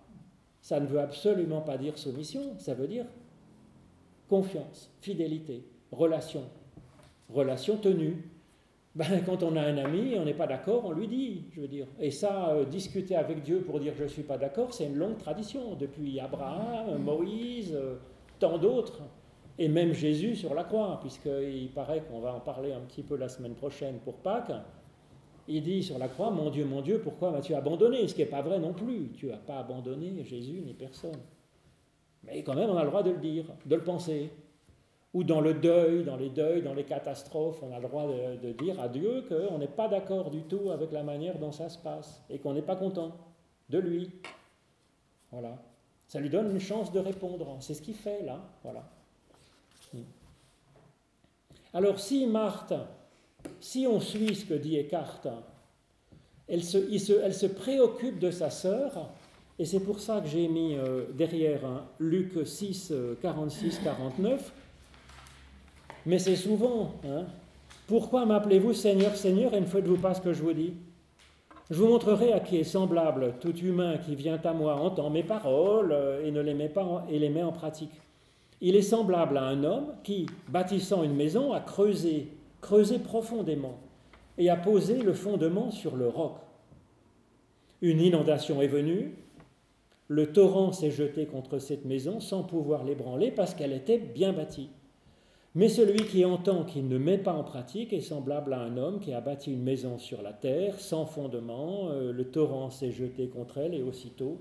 ça ne veut absolument pas dire soumission, ça veut dire confiance, fidélité, relation, relation tenue. Ben, quand on a un ami, on n'est pas d'accord, on lui dit, je veux dire. Et ça, euh, discuter avec Dieu pour dire je ne suis pas d'accord, c'est une longue tradition, depuis Abraham, Moïse, euh, tant d'autres et même Jésus sur la croix, puisqu'il paraît qu'on va en parler un petit peu la semaine prochaine pour Pâques. Il dit sur la croix, mon Dieu, mon Dieu, pourquoi m'as-tu abandonné? Ce qui n'est pas vrai non plus. Tu n'as pas abandonné Jésus ni personne. Mais quand même, on a le droit de le dire, de le penser. Ou dans le deuil, dans les deuils, dans les catastrophes, on a le droit de, dire à Dieu qu'on n'est pas d'accord du tout avec la manière dont ça se passe et qu'on n'est pas content de lui. Voilà. Ça lui donne une chance de répondre. C'est ce qu'il fait là. Voilà. Alors si Marthe, si on suit ce que dit Eckhart, elle se, préoccupe de sa sœur, et c'est pour ça que j'ai mis euh, derrière hein, Luc 6, 46, 49, mais c'est souvent, hein, pourquoi m'appelez-vous Seigneur, Seigneur, et ne faites-vous pas ce que je vous dis? Je vous montrerai à qui est semblable tout humain qui vient à moi entend mes paroles euh, et ne les met pas et les met en pratique. Il est semblable à un homme qui, bâtissant une maison, a creusé, creusé profondément et a posé le fondement sur le roc. Une inondation est venue, le torrent s'est jeté contre cette maison sans pouvoir l'ébranler parce qu'elle était bien bâtie. Mais celui qui entend qu'il ne met pas en pratique est semblable à un homme qui a bâti une maison sur la terre sans fondement, euh, le torrent s'est jeté contre elle et aussitôt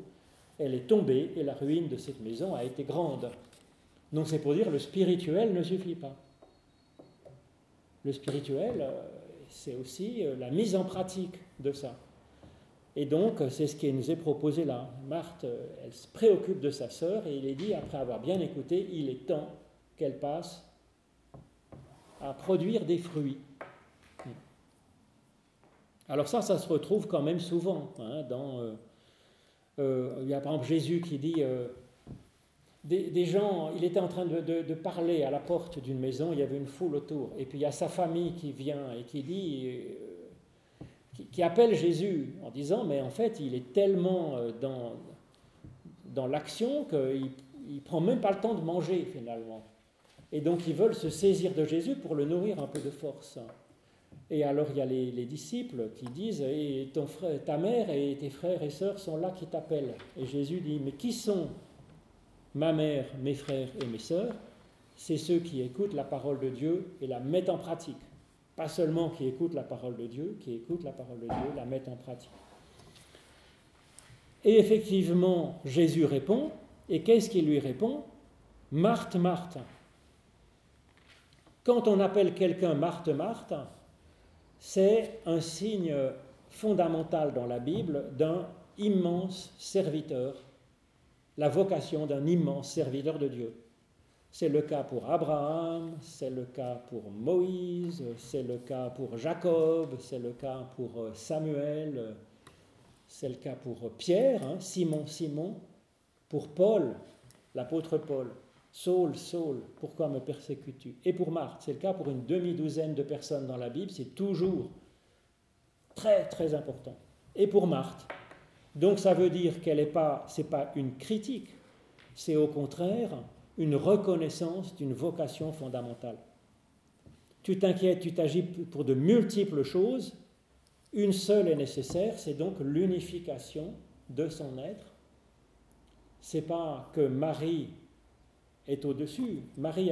elle est tombée et la ruine de cette maison a été grande. Donc c'est pour dire le spirituel ne suffit pas. Le spirituel, euh, c'est aussi euh, la mise en pratique de ça. Et donc, c'est ce qui nous est proposé là. Marthe, elle se préoccupe de sa sœur et il est dit, après avoir bien écouté, il est temps qu'elle passe à produire des fruits. Alors ça, ça se retrouve quand même souvent. Hein, dans, euh, euh, il y a par exemple Jésus qui dit, euh, des, gens, il était en train de, parler à la porte d'une maison, il y avait une foule autour, et puis il y a sa famille qui vient et qui dit, qui, appelle Jésus en disant, mais en fait, il est tellement dans, dans l'action qu'il ne prend même pas le temps de manger finalement. Et donc ils veulent se saisir de Jésus pour le nourrir un peu de force. Et alors il y a les, disciples qui disent et ton frère, Ta mère et tes frères et sœurs sont là qui t'appellent. Et Jésus dit Mais qui sont ma mère, mes frères et mes sœurs? C'est ceux qui écoutent la parole de Dieu et la mettent en pratique. Pas seulement qui écoutent la parole de Dieu, qui écoutent la parole de Dieu, la mettent en pratique. Et effectivement, Jésus répond. Et qu'est-ce qu'il lui répond? Marthe, Marthe, quand on appelle quelqu'un Marthe, Marthe, c'est un signe fondamental dans la Bible d'un immense serviteur, la vocation d'un immense serviteur de Dieu. C'est le cas pour Abraham, c'est le cas pour Moïse, c'est le cas pour Jacob, c'est le cas pour Samuel, c'est le cas pour Pierre, hein, Simon, Simon, pour Paul, l'apôtre Paul. Saul, Saul, pourquoi me persécutes-tu? Et pour Marthe, c'est le cas pour une demi-douzaine de personnes dans la Bible, c'est toujours très très important. Et pour Marthe. Donc ça veut dire qu'elle n'est pas, c'est pas une critique, c'est au contraire une reconnaissance d'une vocation fondamentale. Tu t'inquiètes, tu t'agis pour de multiples choses. Une seule est nécessaire, c'est donc l'unification de son être. C'est pas que Marie est au-dessus. Marie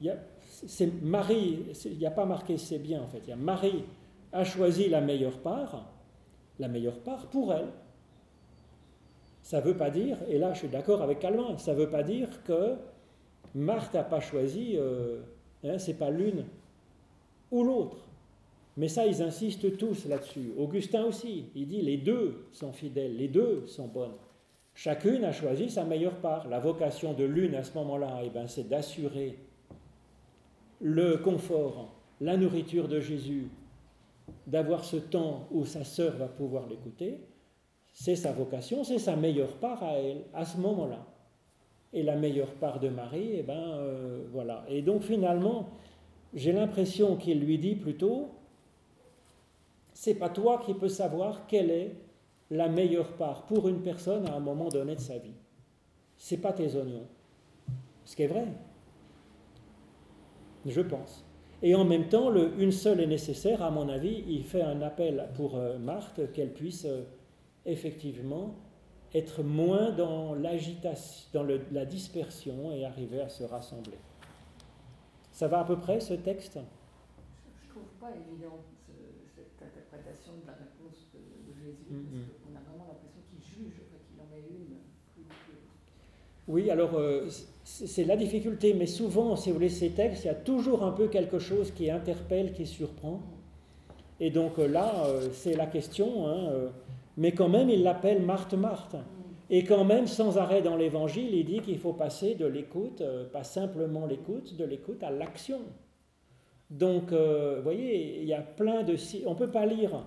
il n'y a pas marqué c'est bien en fait. Marie a choisi la meilleure part, la meilleure part pour elle. Ça ne veut pas dire, et là je suis d'accord avec Calvin, ça ne veut pas dire que Marthe n'a pas choisi, euh, hein, c'est pas l'une ou l'autre. Mais ça, ils insistent tous là-dessus. Augustin aussi, il dit les deux sont fidèles, les deux sont bonnes. Chacune a choisi sa meilleure part. La vocation de l'une à ce moment-là, eh ben, c'est d'assurer le confort, la nourriture de Jésus, d'avoir ce temps où sa sœur va pouvoir l'écouter. C'est sa vocation, c'est sa meilleure part à elle, à ce moment-là. Et la meilleure part de Marie, eh ben, euh, voilà. Et donc finalement, j'ai l'impression qu'il lui dit plutôt, c'est pas toi qui peux savoir quelle est la meilleure part pour une personne à un moment donné de sa vie. C'est pas tes oignons. Ce qui est vrai. Je pense. Et en même temps, le une seule est nécessaire, à mon avis, il fait un appel pour euh, Marthe qu'elle puisse euh, effectivement être moins dans l'agitation, dans la dispersion et arriver à se rassembler. Ça va à peu près ce texte? Je ne trouve pas évident cette interprétation de la réponse de, Jésus. Mm-hmm. Oui, alors euh, c'est la difficulté, mais souvent, si vous voulez, ces textes, il y a toujours un peu quelque chose qui interpelle, qui surprend. Et donc euh, là, euh, c'est la question, hein, mais quand même, il l'appelle Marthe, Marthe. Et quand même, sans arrêt dans l'Évangile, il dit qu'il faut passer de l'écoute, pas simplement l'écoute, de l'écoute à l'action. Donc, vous voyez, il y a plein de... On ne peut pas lire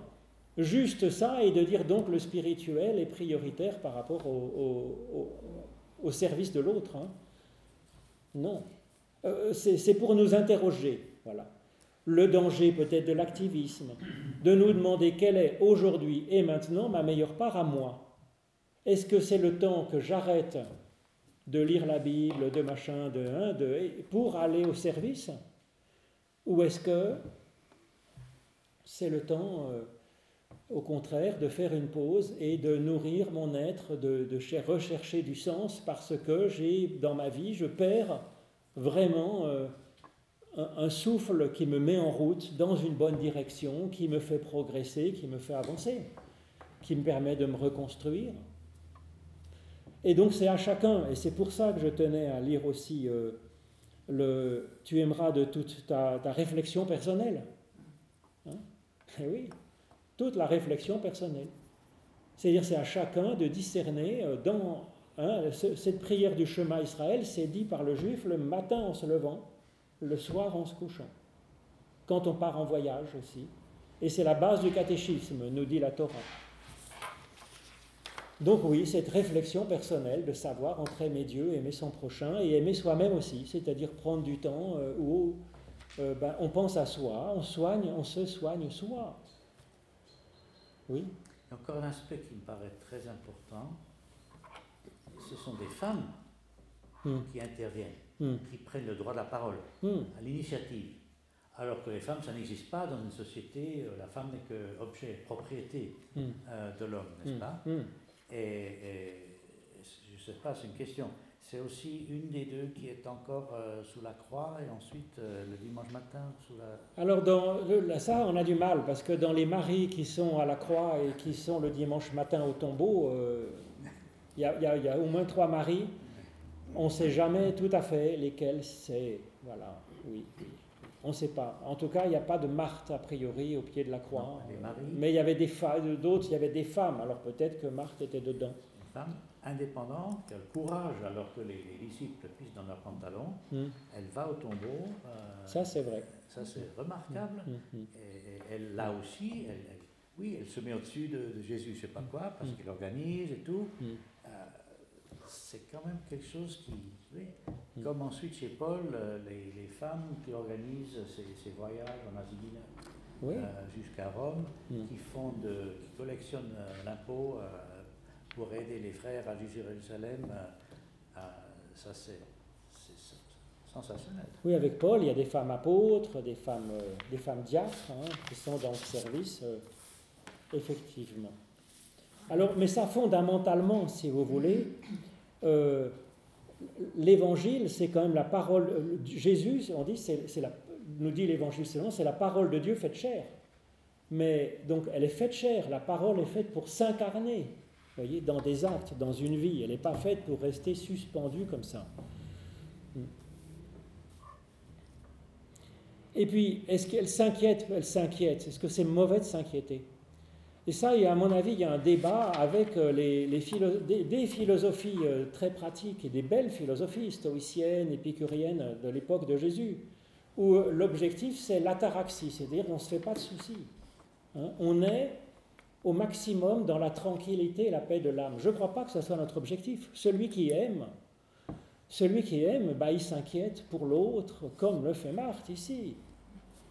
juste ça et de dire donc le spirituel est prioritaire par rapport au, au service de l'autre. Hein. Non. Euh, c'est pour nous interroger. Voilà. Le danger peut-être de l'activisme, de nous demander quelle est aujourd'hui et maintenant ma meilleure part à moi. Est-ce que c'est le temps que j'arrête de lire la Bible, de machin, de, hein, de pour aller au service? Ou est-ce que c'est le temps, euh, au contraire, de faire une pause et de nourrir mon être, de, rechercher du sens parce que j'ai, dans ma vie, je perds vraiment euh, un, souffle qui me met en route dans une bonne direction, qui me fait progresser, qui me fait avancer, qui me permet de me reconstruire. Et donc c'est à chacun, et c'est pour ça que je tenais à lire aussi euh, le Tu aimeras de toute ta, réflexion personnelle. Hein? Eh oui, toute la réflexion personnelle. C'est-à-dire c'est à chacun de discerner euh, dans hein, cette prière du chemin Israël, c'est dit par le juif le matin en se levant, le soir en se couchant, quand on part en voyage aussi. Et c'est la base du catéchisme, nous dit la Torah. Donc oui, cette réflexion personnelle de savoir entre aimer Dieu, aimer son prochain et aimer soi-même aussi, c'est-à-dire prendre du temps euh, où euh, ben, on pense à soi, on soigne, on se soigne soi. Oui. Encore un aspect qui me paraît très important, ce sont des femmes hmm. qui interviennent, hmm. qui prennent le droit de la parole, hmm. à l'initiative. Alors que les femmes, ça n'existe pas dans une société, euh, la femme n'est que objet, propriété de l'homme, n'est-ce pas et, je ne sais pas, c'est une question. C'est aussi une des deux qui est encore euh, sous la croix et ensuite euh, le dimanche matin sous la... Alors dans le, ça, on a du mal parce que dans les maris qui sont à la croix et qui sont le dimanche matin au tombeau, euh, il y, y, a au moins trois maris. On ne sait jamais tout à fait lesquels c'est. Voilà, oui. On ne sait pas. En tout cas, il n'y a pas de Marthe a priori au pied de la croix. Mais il y avait des d'autres, il y avait des femmes. Alors peut-être que Marthe était dedans. Une femme indépendante, qui a le courage, alors que les, disciples pissent dans leurs pantalons, hmm. elle va au tombeau. Euh, ça, c'est vrai. Ça, c'est remarquable. Hmm, hmm, et, elle, là aussi, elle, oui, elle se met au-dessus de, Jésus, je ne sais pas quoi, parce qu'il organise et tout. C'est quand même quelque chose qui. Mm. Comme ensuite chez Paul, euh, les, femmes qui organisent ces, voyages en Asie mineure euh, jusqu'à Rome, mm. qui, font de, qui collectionnent euh, l'impôt pour aider les frères à Jérusalem, ça c'est sensationnel. Oui, avec Paul, il y a des femmes apôtres, des femmes, des femmes diacres hein, qui sont dans le service, effectivement. Alors, mais ça fondamentalement, si vous voulez, euh, l'évangile, c'est quand même la parole. Euh, Jésus, on dit, nous dit l'évangile selon, c'est la parole de Dieu faite chair. Mais donc, elle est faite chair. La parole est faite pour s'incarner. voyez, dans des actes, dans une vie. Elle n'est pas faite pour rester suspendue comme ça. Et puis, est-ce qu'elle s'inquiète? Elle s'inquiète. Est-ce que c'est mauvais de s'inquiéter? Et ça, à mon avis, il y a un débat avec euh, des, philosophies euh, très pratiques et des belles philosophies stoïciennes, épicuriennes de l'époque de Jésus, où euh, l'objectif, c'est l'ataraxie, c'est-à-dire on ne se fait pas de soucis. Hein. On est au maximum dans la tranquillité et la paix de l'âme. Je ne crois pas que ce soit notre objectif. Celui qui aime, celui qui aime, bah, il s'inquiète pour l'autre, comme le fait Marthe ici.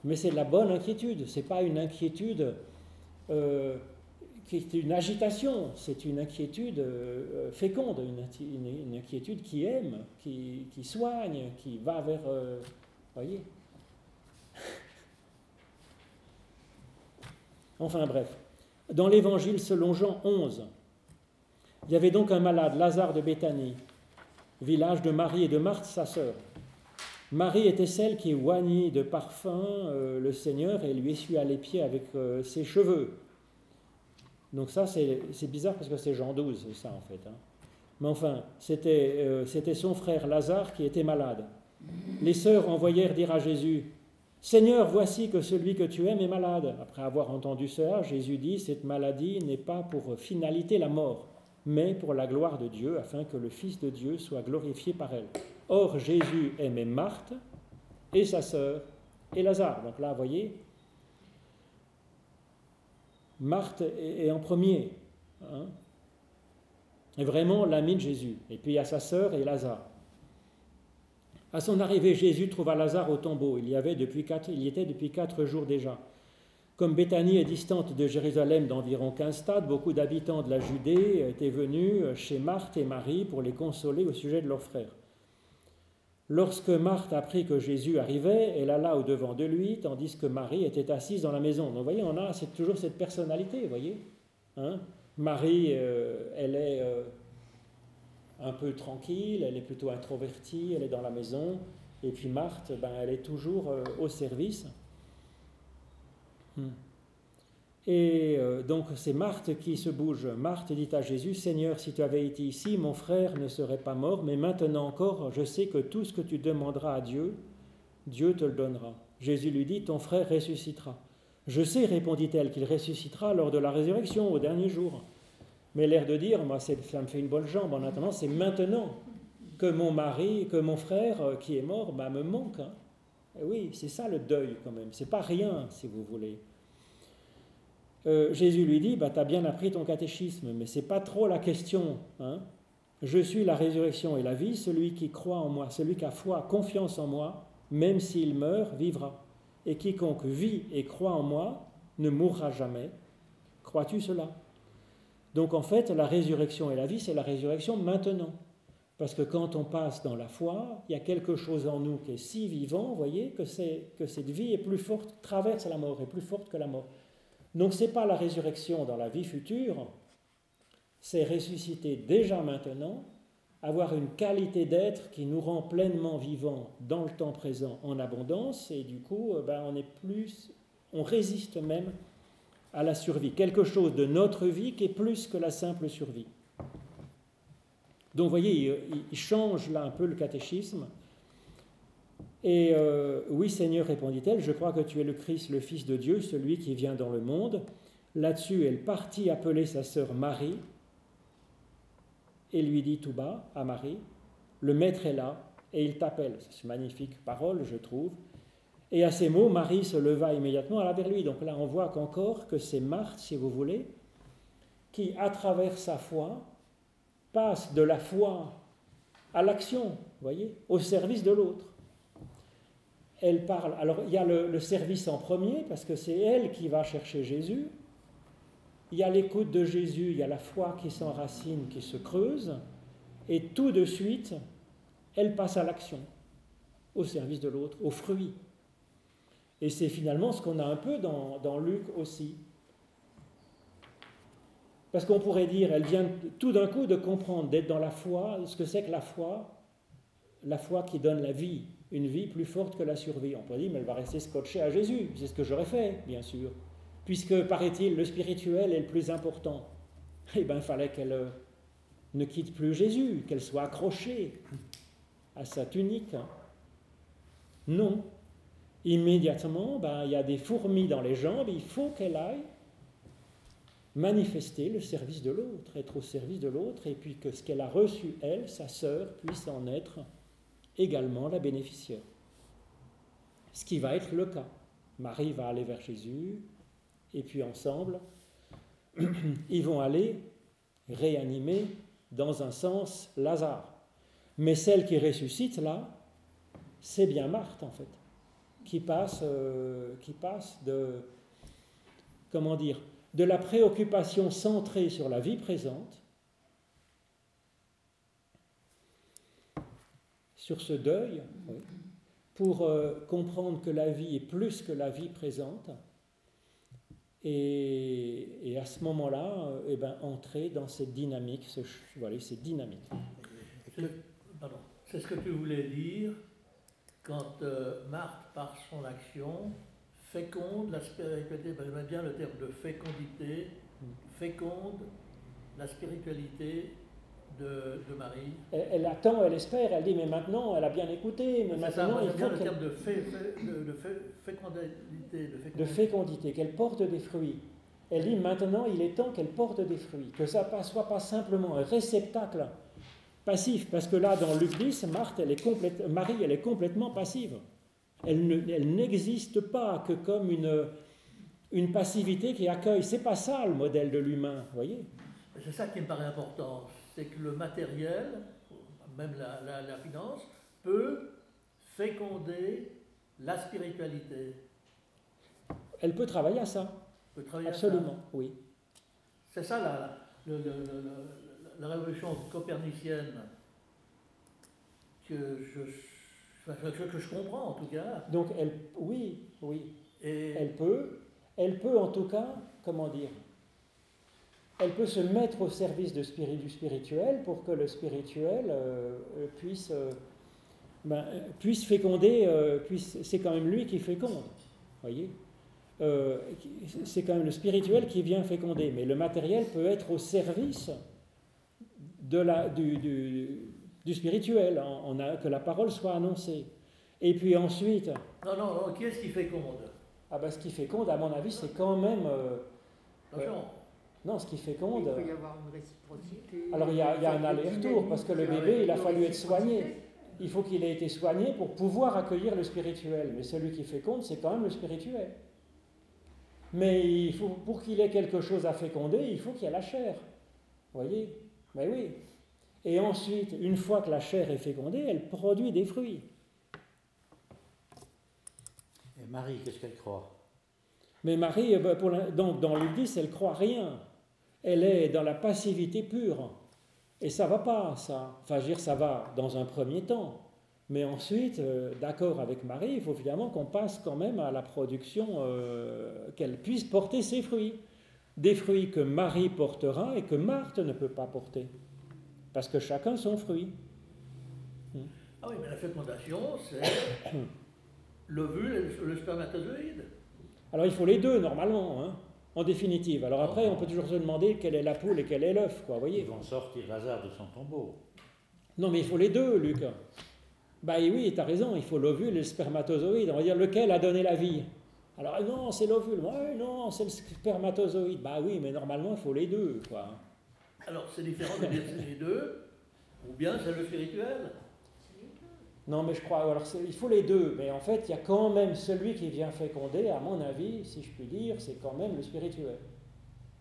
Mais c'est de la bonne inquiétude, ce n'est pas une inquiétude euh, qui est une agitation, c'est une inquiétude euh, féconde, une, inquiétude qui aime, qui, soigne, qui va vers... Euh, voyez Enfin bref, dans l'évangile selon Jean 11, il y avait donc un malade, Lazare de Béthanie, village de Marie et de Marthe, sa sœur. Marie était celle qui oignit de parfum euh, le Seigneur et lui essuya les pieds avec euh, ses cheveux. Donc ça, c'est bizarre parce que c'est Jean 12, ça en fait. Hein. Mais enfin, euh, c'était son frère Lazare qui était malade. Les sœurs envoyèrent dire à Jésus, Seigneur, voici que celui que tu aimes est malade. Après avoir entendu cela, Jésus dit, Cette maladie n'est pas pour finalité la mort, mais pour la gloire de Dieu, afin que le Fils de Dieu soit glorifié par elle. Or, Jésus aimait Marthe et sa sœur et Lazare. Donc là, vous voyez, Marthe est, en premier. Hein, est vraiment l'ami de Jésus. Et puis il y a sa sœur et Lazare. À son arrivée, Jésus trouva Lazare au tombeau. Il y, il y était depuis quatre jours déjà. Comme Béthanie est distante de Jérusalem d'environ 15 stades, beaucoup d'habitants de la Judée étaient venus chez Marthe et Marie pour les consoler au sujet de leur frère. Lorsque Marthe apprit que Jésus arrivait, elle alla au-devant de lui, tandis que Marie était assise dans la maison. Donc vous voyez, on a c'est toujours cette personnalité, voyez. Hein Marie, euh, elle est euh, un peu tranquille, elle est plutôt introvertie, elle est dans la maison. Et puis Marthe, ben, elle est toujours euh, au service. Hmm. Et euh, donc c'est Marthe qui se bouge. Marthe dit à Jésus, Seigneur, si tu avais été ici, mon frère ne serait pas mort, mais maintenant encore, je sais que tout ce que tu demanderas à Dieu, Dieu te le donnera. Jésus lui dit, ton frère ressuscitera. Je sais, répondit-elle, qu'il ressuscitera lors de la résurrection, au dernier jour. Mais l'air de dire, moi, ça me fait une bonne jambe. En attendant, c'est maintenant que mon mari, que mon frère euh, qui est mort, bah, me manque. Hein. Et oui, c'est ça le deuil quand même. C'est pas rien, si vous voulez. Euh, Jésus lui dit, bah, tu as bien appris ton catéchisme, mais c'est pas trop la question. Hein. Je suis la résurrection et la vie, celui qui croit en moi, celui qui a foi, confiance en moi, même s'il meurt, vivra. Et quiconque vit et croit en moi ne mourra jamais. Crois-tu cela? Donc en fait, la résurrection et la vie, c'est la résurrection maintenant. Parce que quand on passe dans la foi, il y a quelque chose en nous qui est si vivant, vous voyez, que, que cette vie est plus forte, traverse la mort, est plus forte que la mort. Donc ce n'est pas la résurrection dans la vie future, c'est ressusciter déjà maintenant, avoir une qualité d'être qui nous rend pleinement vivants dans le temps présent en abondance, et du coup, euh, ben, on est plus, on résiste même à la survie, quelque chose de notre vie qui est plus que la simple survie. Donc vous voyez, il change là un peu le catéchisme et euh, oui, Seigneur, répondit-elle, je crois que tu es le Christ, le Fils de Dieu, celui qui vient dans le monde. Là-dessus, elle partit appeler sa sœur Marie et lui dit tout bas à Marie, le Maître est là et il t'appelle. C'est une magnifique parole, je trouve. Et à ces mots, Marie se leva immédiatement à la vers lui. Donc là, on voit qu'encore que c'est Marthe, si vous voulez, qui, à travers sa foi, passe de la foi à l'action, voyez, au service de l'autre elle parle. Alors il y a le, service en premier, parce que c'est elle qui va chercher Jésus. Il y a l'écoute de Jésus, il y a la foi qui s'enracine, qui se creuse. Et tout de suite, elle passe à l'action, au service de l'autre, au fruit. Et c'est finalement ce qu'on a un peu dans, Luc aussi. Parce qu'on pourrait dire, elle vient tout d'un coup de comprendre, d'être dans la foi, ce que c'est que la foi, la foi qui donne la vie, une vie plus forte que la survie. On peut dire, mais elle va rester scotchée à Jésus. C'est ce que j'aurais fait, bien sûr. Puisque, paraît-il, le spirituel est le plus important. Eh bien, il fallait qu'elle euh, ne quitte plus Jésus, qu'elle soit accrochée à sa tunique. Non. Immédiatement, ben, il y a des fourmis dans les jambes, il faut qu'elle aille manifester le service de l'autre, être au service de l'autre, et puis que ce qu'elle a reçu, elle, sa sœur, puisse en être également la bénéficiaire. Ce qui va être le cas. Marie va aller vers Jésus, et puis ensemble, ils vont aller réanimer dans un sens Lazare. Mais celle qui ressuscite là, c'est bien Marthe en fait, qui passe, euh, qui passe de, comment dire, de la préoccupation centrée sur la vie présente sur ce deuil pour euh, comprendre que la vie est plus que la vie présente et, à ce moment-là, euh, eh ben, entrer dans cette dynamique, ce, voilà, cette dynamique. C'est ce que tu voulais dire quand euh, Marthe, par son action, féconde la spiritualité, j'aime bien le terme de fécondité, mm. féconde la spiritualité de, Marie. Elle, attend, elle espère, elle dit mais maintenant, elle a bien écouté, mais maintenant il faut le terme de, de, fécondité. De fécondité, qu'elle porte des fruits. Elle dit maintenant, il est temps qu'elle porte des fruits, que ça ne soit pas simplement un réceptacle passif, parce que là, dans Luc 10, Marthe, elle est Marie, elle est complètement passive. Elle, n'existe pas que comme une, une passivité qui accueille. C'est pas ça le modèle de l'humain, voyez? C'est ça qui me paraît important c'est que le matériel, même la, finance, peut féconder la spiritualité. elle peut travailler à ça. peut travailler à ça. Absolument, oui. C'est ça la, le- le- le- le- la révolution copernicienne que je, enfin, que, que je comprends en tout cas. Donc, elle, oui, oui, Et elle peut, elle peut en tout cas, comment dire, elle peut se mettre au service de spiri- du spirituel pour que le spirituel euh, euh, puisse, euh, ben, puisse féconder, euh, puisse, c'est quand même lui qui féconde, voyez c'est quand même le spirituel qui vient féconder, mais le matériel peut être au service de la, du, du- du spirituel, a, que la parole soit annoncée. Et puis ensuite, non, non, non, qui est-ce qui féconde? ah ben, ce qui féconde, à mon avis, c'est quand même. Attention. Non, ce qui Il féconde. peut y avoir une réciprocité. Alors il y a, il y a un aller-retour, parce que le bébé, il a fallu être soigné. Il faut qu'il ait été soigné pour pouvoir accueillir le spirituel. Mais celui qui féconde, c'est quand même le spirituel. Mais il faut, pour qu'il ait quelque chose à féconder, il faut qu'il y ait la chair. Vous voyez? Mais oui. Et ensuite, une fois que la chair est fécondée, elle produit des fruits. Et Marie, qu'est-ce qu'elle croit? Mais Marie, eh ben, donc dans Luc 10, elle croit rien. Elle est dans la passivité pure. Et ça va pas, ça. Enfin, je veux dire, ça va dans un premier temps. Mais ensuite, euh, d'accord avec Marie, il faut finalement qu'on passe quand même à la production, euh, qu'elle puisse porter ses fruits. Des fruits que Marie portera et que Marthe ne peut pas porter. Parce que chacun son fruit. Ah oui, mais la fécondation, c'est l'ovule et le- le spermatozoïde. Alors il faut les deux normalement, hein, en définitive. Alors après, on peut toujours se demander quelle est la poule et quel est l'œuf, quoi, vous voyez. Ils vont sortir Lazare de son tombeau. Non, mais il faut les deux, Luc. Bah oui, tu as raison, il faut l'ovule et le spermatozoïde. On va dire lequel a donné la vie? Alors ah non, c'est l'ovule. Ouais, non, c'est le spermatozoïde. Bah oui, mais normalement, il faut les deux, quoi. Alors c'est différent de dire c'est les deux, ou bien c'est le spirituel. Non, mais je crois, alors il faut les deux. Mais en fait, il y a quand même celui qui vient féconder, à mon avis, si je puis dire, c'est quand même le spirituel.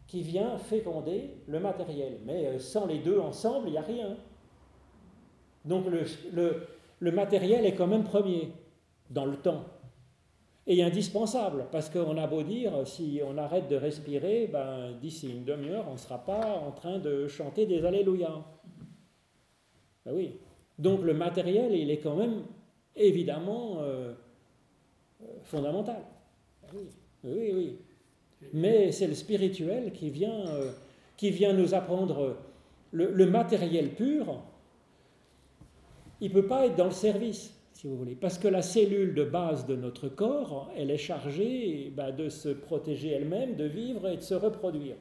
Qui vient féconder le matériel. Mais euh, sans les deux ensemble, il n'y a rien. Donc le matériel est quand même premier dans le temps. Et indispensable, parce qu'on a beau dire, si on arrête de respirer, ben, d'ici une demi-heure, on ne sera pas en train de chanter des Alléluia. Ben oui. Donc le matériel, il est quand même évidemment euh, euh, fondamental. Oui, oui, oui. Mais c'est le spirituel qui vient, euh, qui vient nous apprendre le, le matériel pur. Il ne peut pas être dans le service, si vous voulez, parce que la cellule de base de notre corps, elle est chargée ben, de se protéger elle-même, de vivre et de se reproduire.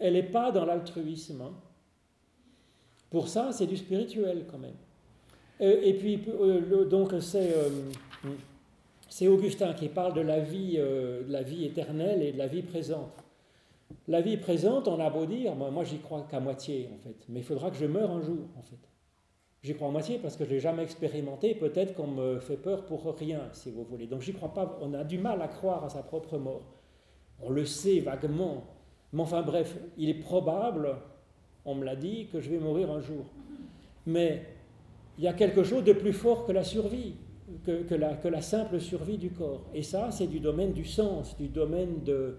Elle n'est pas dans l'altruisme. hein. Pour ça, c'est du spirituel quand même. Euh, et puis, euh, donc, c'est euh, c'est Augustin qui parle de la, vie, de la vie éternelle et de la vie présente. La vie présente, on a beau dire, moi, moi j'y crois qu'à moitié en fait, mais il faudra que je meure un jour en fait. J'y crois à moitié parce que je ne l'ai jamais expérimenté, peut-être qu'on me fait peur pour rien, si vous voulez. Donc j'y crois pas, on a du mal à croire à sa propre mort. On le sait vaguement, mais enfin bref, il est probable, on me l'a dit, que je vais mourir un jour. Mais il y a quelque chose de plus fort que la survie, que, la, simple survie du corps. Et ça, c'est du domaine du sens, du domaine de,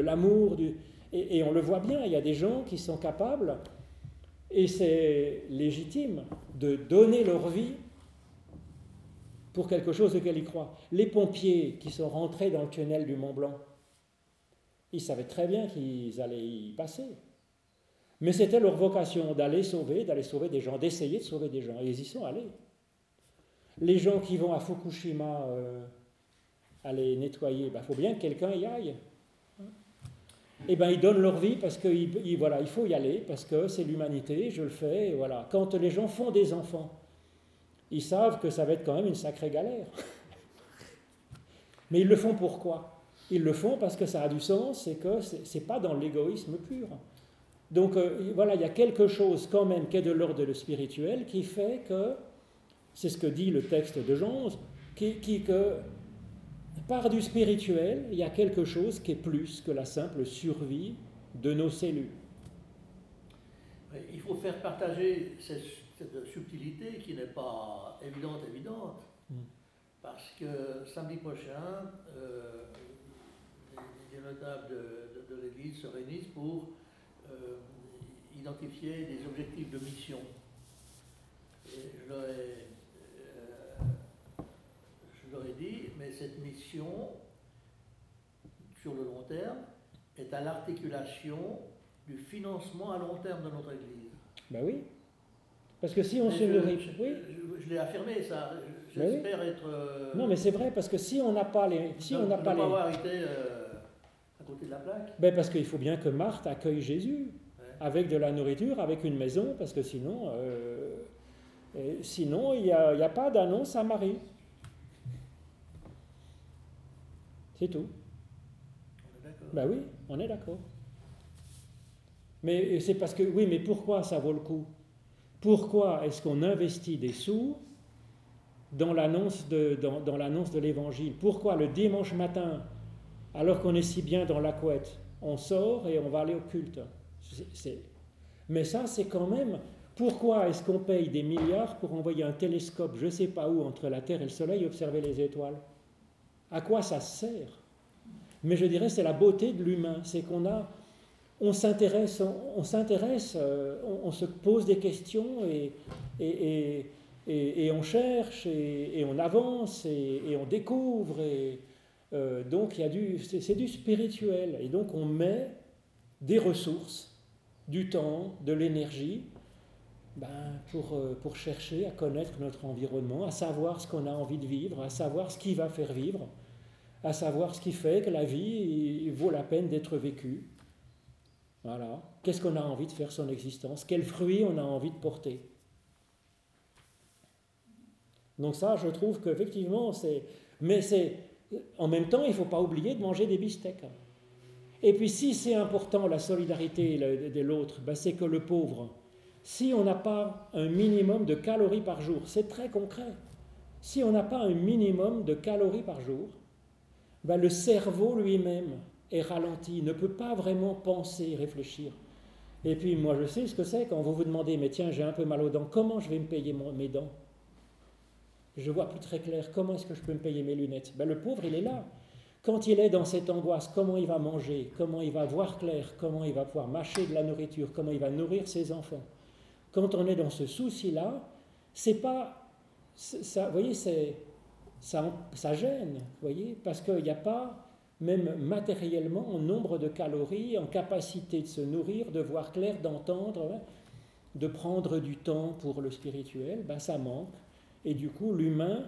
l'amour. et on le voit bien, il y a des gens qui sont capables, et c'est légitime, de donner leur vie pour quelque chose auquel ils croient. Les pompiers qui sont rentrés dans le tunnel du Mont Blanc, ils savaient très bien qu'ils allaient y passer. Mais c'était leur vocation d'aller sauver, d'aller sauver des gens, d'essayer de sauver des gens. Et ils y sont allés. Les gens qui vont à Fukushima euh, aller nettoyer, il faut bien que quelqu'un y aille. Eh bien, ils donnent leur vie parce ils- voilà, il faut y aller, parce que c'est l'humanité, je le fais. voilà. Quand les gens font des enfants, ils savent que ça va être quand même une sacrée galère. Mais ils le font pourquoi? Ils le font parce que ça a du sens et que c'est pas dans l'égoïsme pur. Donc euh, voilà, il y a quelque chose quand même qui est de l'ordre de spirituel qui fait que, c'est ce que dit le texte de Jean, qui, qui- que par du spirituel, il y a quelque chose qui est plus que la simple survie de nos cellules. Il faut faire partager cette, cette subtilité qui n'est pas évidente, évidente. Mm. Parce que samedi prochain, euh, les, notables de, de, l'Église se réunissent pour euh, identifier des objectifs de mission. Et je leur, ai, je leur ai dit, mais cette mission, sur le long terme, est à l'articulation du financement à long terme de notre Église. Ben oui. Parce que si on se nourrit. Je, oui. je, l'ai affirmé, ça. Ben J'espère être. Euh, non, mais c'est vrai, parce que si on n'a pas les. Si on n'a pas les. avoir été euh, à côté de la plaque. Ben parce qu'il faut bien que Marthe accueille Jésus. Avec de la nourriture, avec une maison, parce que sinon. Euh, sinon, il n'y a, a, pas d'annonce à Marie. C'est tout. On est. Ben oui, on est d'accord. Mais c'est parce que, oui, mais pourquoi ça vaut le coup? Pourquoi est-ce qu'on investit des sous dans l'annonce de, dans, dans de l'évangile? Pourquoi le dimanche matin, alors qu'on est si bien dans la couette, on sort et on va aller au culte Mais ça, c'est quand même. Pourquoi est-ce qu'on paye des milliards pour envoyer un télescope, je ne sais pas où, entre la Terre et le Soleil, et observer les étoiles? À quoi ça sert? Mais je dirais, c'est la beauté de l'humain, c'est qu'on a on s'intéresse, on, s'intéresse, euh, on, se pose des questions et, et, on cherche et, on avance et, on découvre. Et, euh, donc c'est, du spirituel. Et donc on met des ressources, du temps, de l'énergie, ben, pour, euh, pour chercher à connaître notre environnement, à savoir ce qu'on a envie de vivre, à savoir ce qui va faire vivre, à savoir ce qui fait que la vie vaut la peine d'être vécue. Voilà. Qu'est-ce qu'on a envie de faire son existence? Quels fruits on a envie de porter? Donc ça, je trouve qu'effectivement, c'est... Mais c'est... En même temps, il ne faut pas oublier de manger des bistecs. Et puis si c'est important la solidarité de l'autre, ben c'est que le pauvre, si on n'a pas un minimum de calories par jour, c'est très concret. Si on n'a pas un minimum de calories par jour, ben le cerveau lui-même est ralenti, ne peut pas vraiment penser, réfléchir. Et puis moi je sais ce que c'est quand vous vous demandez, mais tiens, j'ai un peu mal aux dents, comment je vais me payer mes dents? Je vois plus très clair, comment est-ce que je peux me payer mes lunettes ben, Le pauvre, il est là. Quand il est dans cette angoisse, comment il va manger, comment il va voir clair, comment il va pouvoir mâcher de la nourriture, comment il va nourrir ses enfants. Quand on est dans ce souci-là, c'est pas... Ça, voyez, ça, ça gêne, voyez, parce qu'il n'y a pas même matériellement, en nombre de calories, en capacité de se nourrir, de voir clair, d'entendre, hein, de prendre du temps pour le spirituel, ben ça manque. Et du coup, l'humain,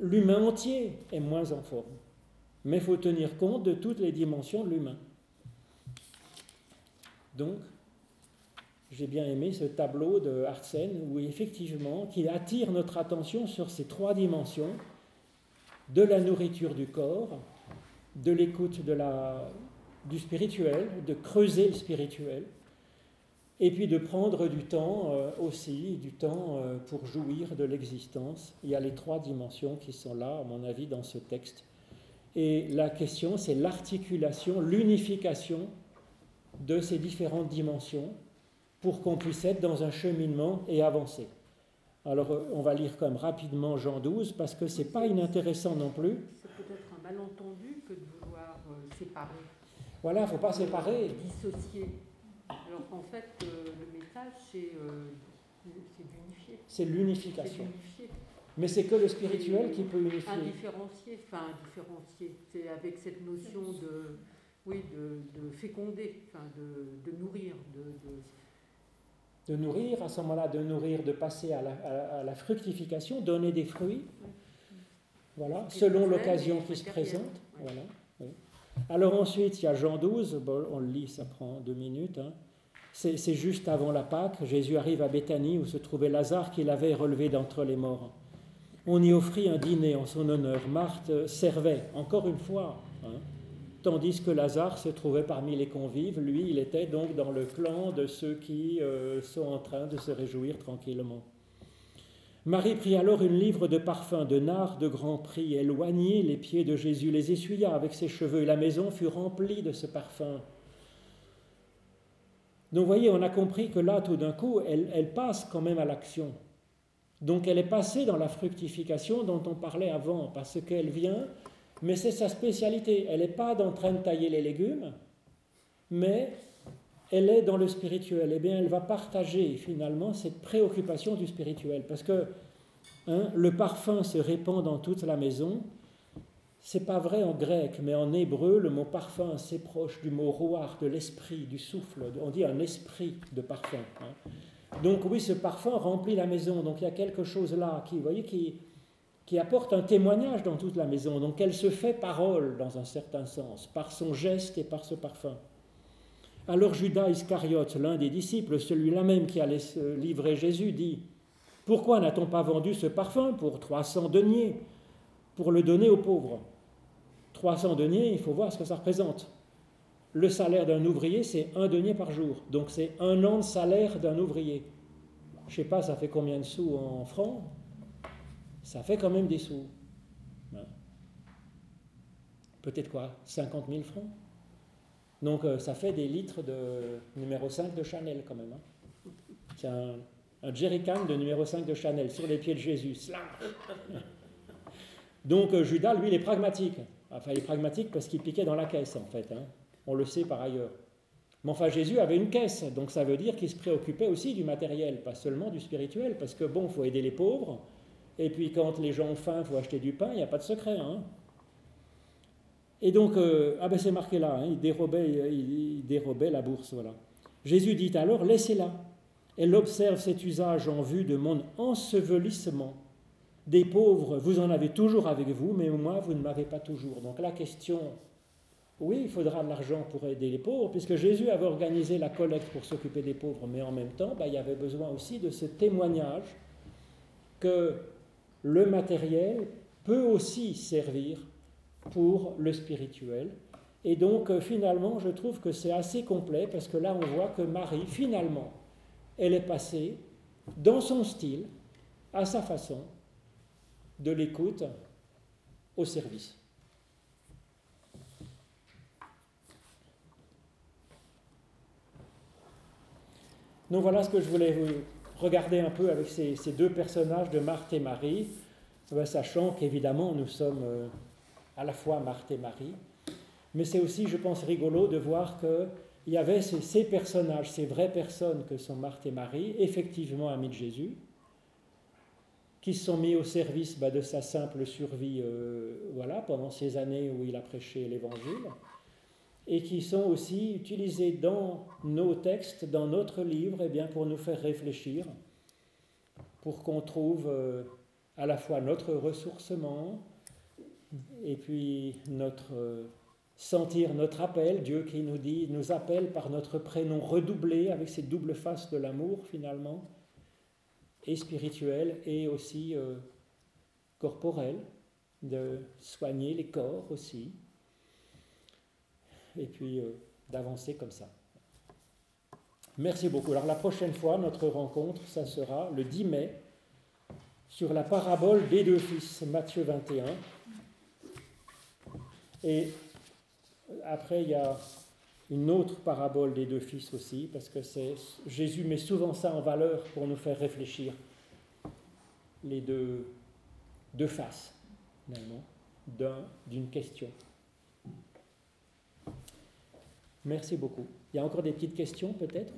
l'humain entier est moins en forme. Mais il faut tenir compte de toutes les dimensions de l'humain. Donc, j'ai bien aimé ce tableau de Arsène où effectivement, qui attire notre attention sur ces trois dimensions de la nourriture du corps, de l'écoute de la, du spirituel, de creuser le spirituel, et puis de prendre du temps euh, aussi, du temps euh, pour jouir de l'existence. Il y a les trois dimensions qui sont là, à mon avis, dans ce texte. Et la question, c'est l'articulation, l'unification de ces différentes dimensions pour qu'on puisse être dans un cheminement et avancer. Alors, euh, on va lire comme rapidement Jean 12 parce que c'est pas inintéressant non plus. C'est peut-être un malentendu séparer. Voilà, il ne faut pas séparer. Dissocier. Alors qu'en fait, euh, le message, c'est euh. C'est l'unification. Mais c'est que le spirituel qui peut unifier. Indifférencier, enfin différencier. C'est avec cette notion de, oui, de, de féconder, enfin de, de nourrir, de, de... nourrir, à ce moment-là, de nourrir, de passer à la, à la, fructification, donner des fruits, voilà, selon l'occasion qui se présente. Voilà. Alors ensuite, il y a Jean 12, on le lit, ça prend deux minutes. Hein. C'est juste avant la Pâque, Jésus arrive à Béthanie où se trouvait Lazare qu'il avait relevé d'entre les morts. On y offrit un dîner en son honneur. Marthe servait, encore une fois, hein. tandis que Lazare se trouvait parmi les convives. Lui, il était donc dans le clan de ceux qui euh, sont en train de se réjouir tranquillement. Marie prit alors une livre de parfums de nard de grand prix, éloignit les pieds de Jésus, les essuya avec ses cheveux, et la maison fut remplie de ce parfum. Donc vous voyez, on a compris que là, tout d'un coup, elle, passe quand même à l'action. Donc elle est passée dans la fructification dont on parlait avant, parce qu'elle vient mais c'est sa spécialité. Elle n'est pas en train de tailler les légumes, mais elle est dans le spirituel. Eh bien, elle va partager finalement cette préoccupation du spirituel, parce que hein, le parfum se répand dans toute la maison. C'est pas vrai en grec, mais en hébreu, le mot parfum c'est proche du mot roar, de l'esprit, du souffle. On dit un esprit de parfum. Hein. Donc oui, ce parfum remplit la maison. Donc il y a quelque chose là qui, voyez, qui, qui apporte un témoignage dans toute la maison. Donc elle se fait parole dans un certain sens, par son geste et par ce parfum. Alors Judas Iscariote, l'un des disciples, celui-là même qui allait livrer Jésus, dit Pourquoi n'a-t-on pas vendu ce parfum pour 300 deniers? Pour le donner aux pauvres 300 deniers, il faut voir ce que ça représente le salaire d'un ouvrier, c'est un denier par jour. Donc c'est un an de salaire d'un ouvrier. Je ne sais pas, ça fait combien de sous en francs? Ça fait quand même des sous. Peut-être quoi? 50 000 francs? Donc euh, ça fait des litres de numéro 5 de Chanel quand même. Hein. C'est un, un jerrycan de numéro 5 de Chanel sur les pieds de Jésus. Donc euh, Judas, lui, il est pragmatique. Enfin, il est pragmatique parce qu'il piquait dans la caisse, en fait. Hein. On le sait par ailleurs. Mais enfin, Jésus avait une caisse, donc ça veut dire qu'il se préoccupait aussi du matériel, pas seulement du spirituel, parce que bon, il faut aider les pauvres, et puis quand les gens ont faim, il faut acheter du pain, il n'y a pas de secret. Hein. Et donc, euh, ah ben c'est marqué là, hein, il, dérobait, il, dérobait la bourse, voilà. Jésus dit alors, laissez-la. Elle observe cet usage en vue de mon ensevelissement. Des pauvres, vous en avez toujours avec vous, mais moi, vous ne m'avez pas toujours. Donc la question oui, il faudra de l'argent pour aider les pauvres, puisque Jésus avait organisé la collecte pour s'occuper des pauvres, mais en même temps, bah, il y avait besoin aussi de ce témoignage que le matériel peut aussi servir pour le spirituel. Et donc, euh, finalement, je trouve que c'est assez complet, parce que là, on voit que Marie, finalement, elle est passée dans son style, à sa façon, de l'écoute au service. Donc voilà ce que je voulais regarder un peu avec ces, deux personnages de Marthe et Marie, euh, sachant qu'évidemment nous sommes euh, à la fois Marthe et Marie, mais c'est aussi, je pense, rigolo de voir qu'il y avait ces, personnages, ces vraies personnes que sont Marthe et Marie, effectivement amis de Jésus, qui se sont mis au service bah, de sa simple survie euh, voilà, pendant ces années où il a prêché l'Évangile et qui sont aussi utilisés dans nos textes, dans notre livre, eh bien, pour nous faire réfléchir, pour qu'on trouve euh, à la fois notre ressourcement et puis notre euh, sentir notre appel, Dieu qui nous dit, nous appelle par notre prénom redoublé avec cette double face de l'amour finalement, et spirituel et aussi euh, corporel, de soigner les corps aussi et puis euh, d'avancer comme ça. Merci beaucoup. Alors la prochaine fois, notre rencontre, ça sera le 10 mai sur la parabole des deux fils, Matthieu 21. Et après, il y a une autre parabole des deux fils aussi, parce que c'est Jésus met souvent ça en valeur pour nous faire réfléchir les deux, deux faces, finalement, d'une question. Merci beaucoup. Il y a encore des petites questions peut-être?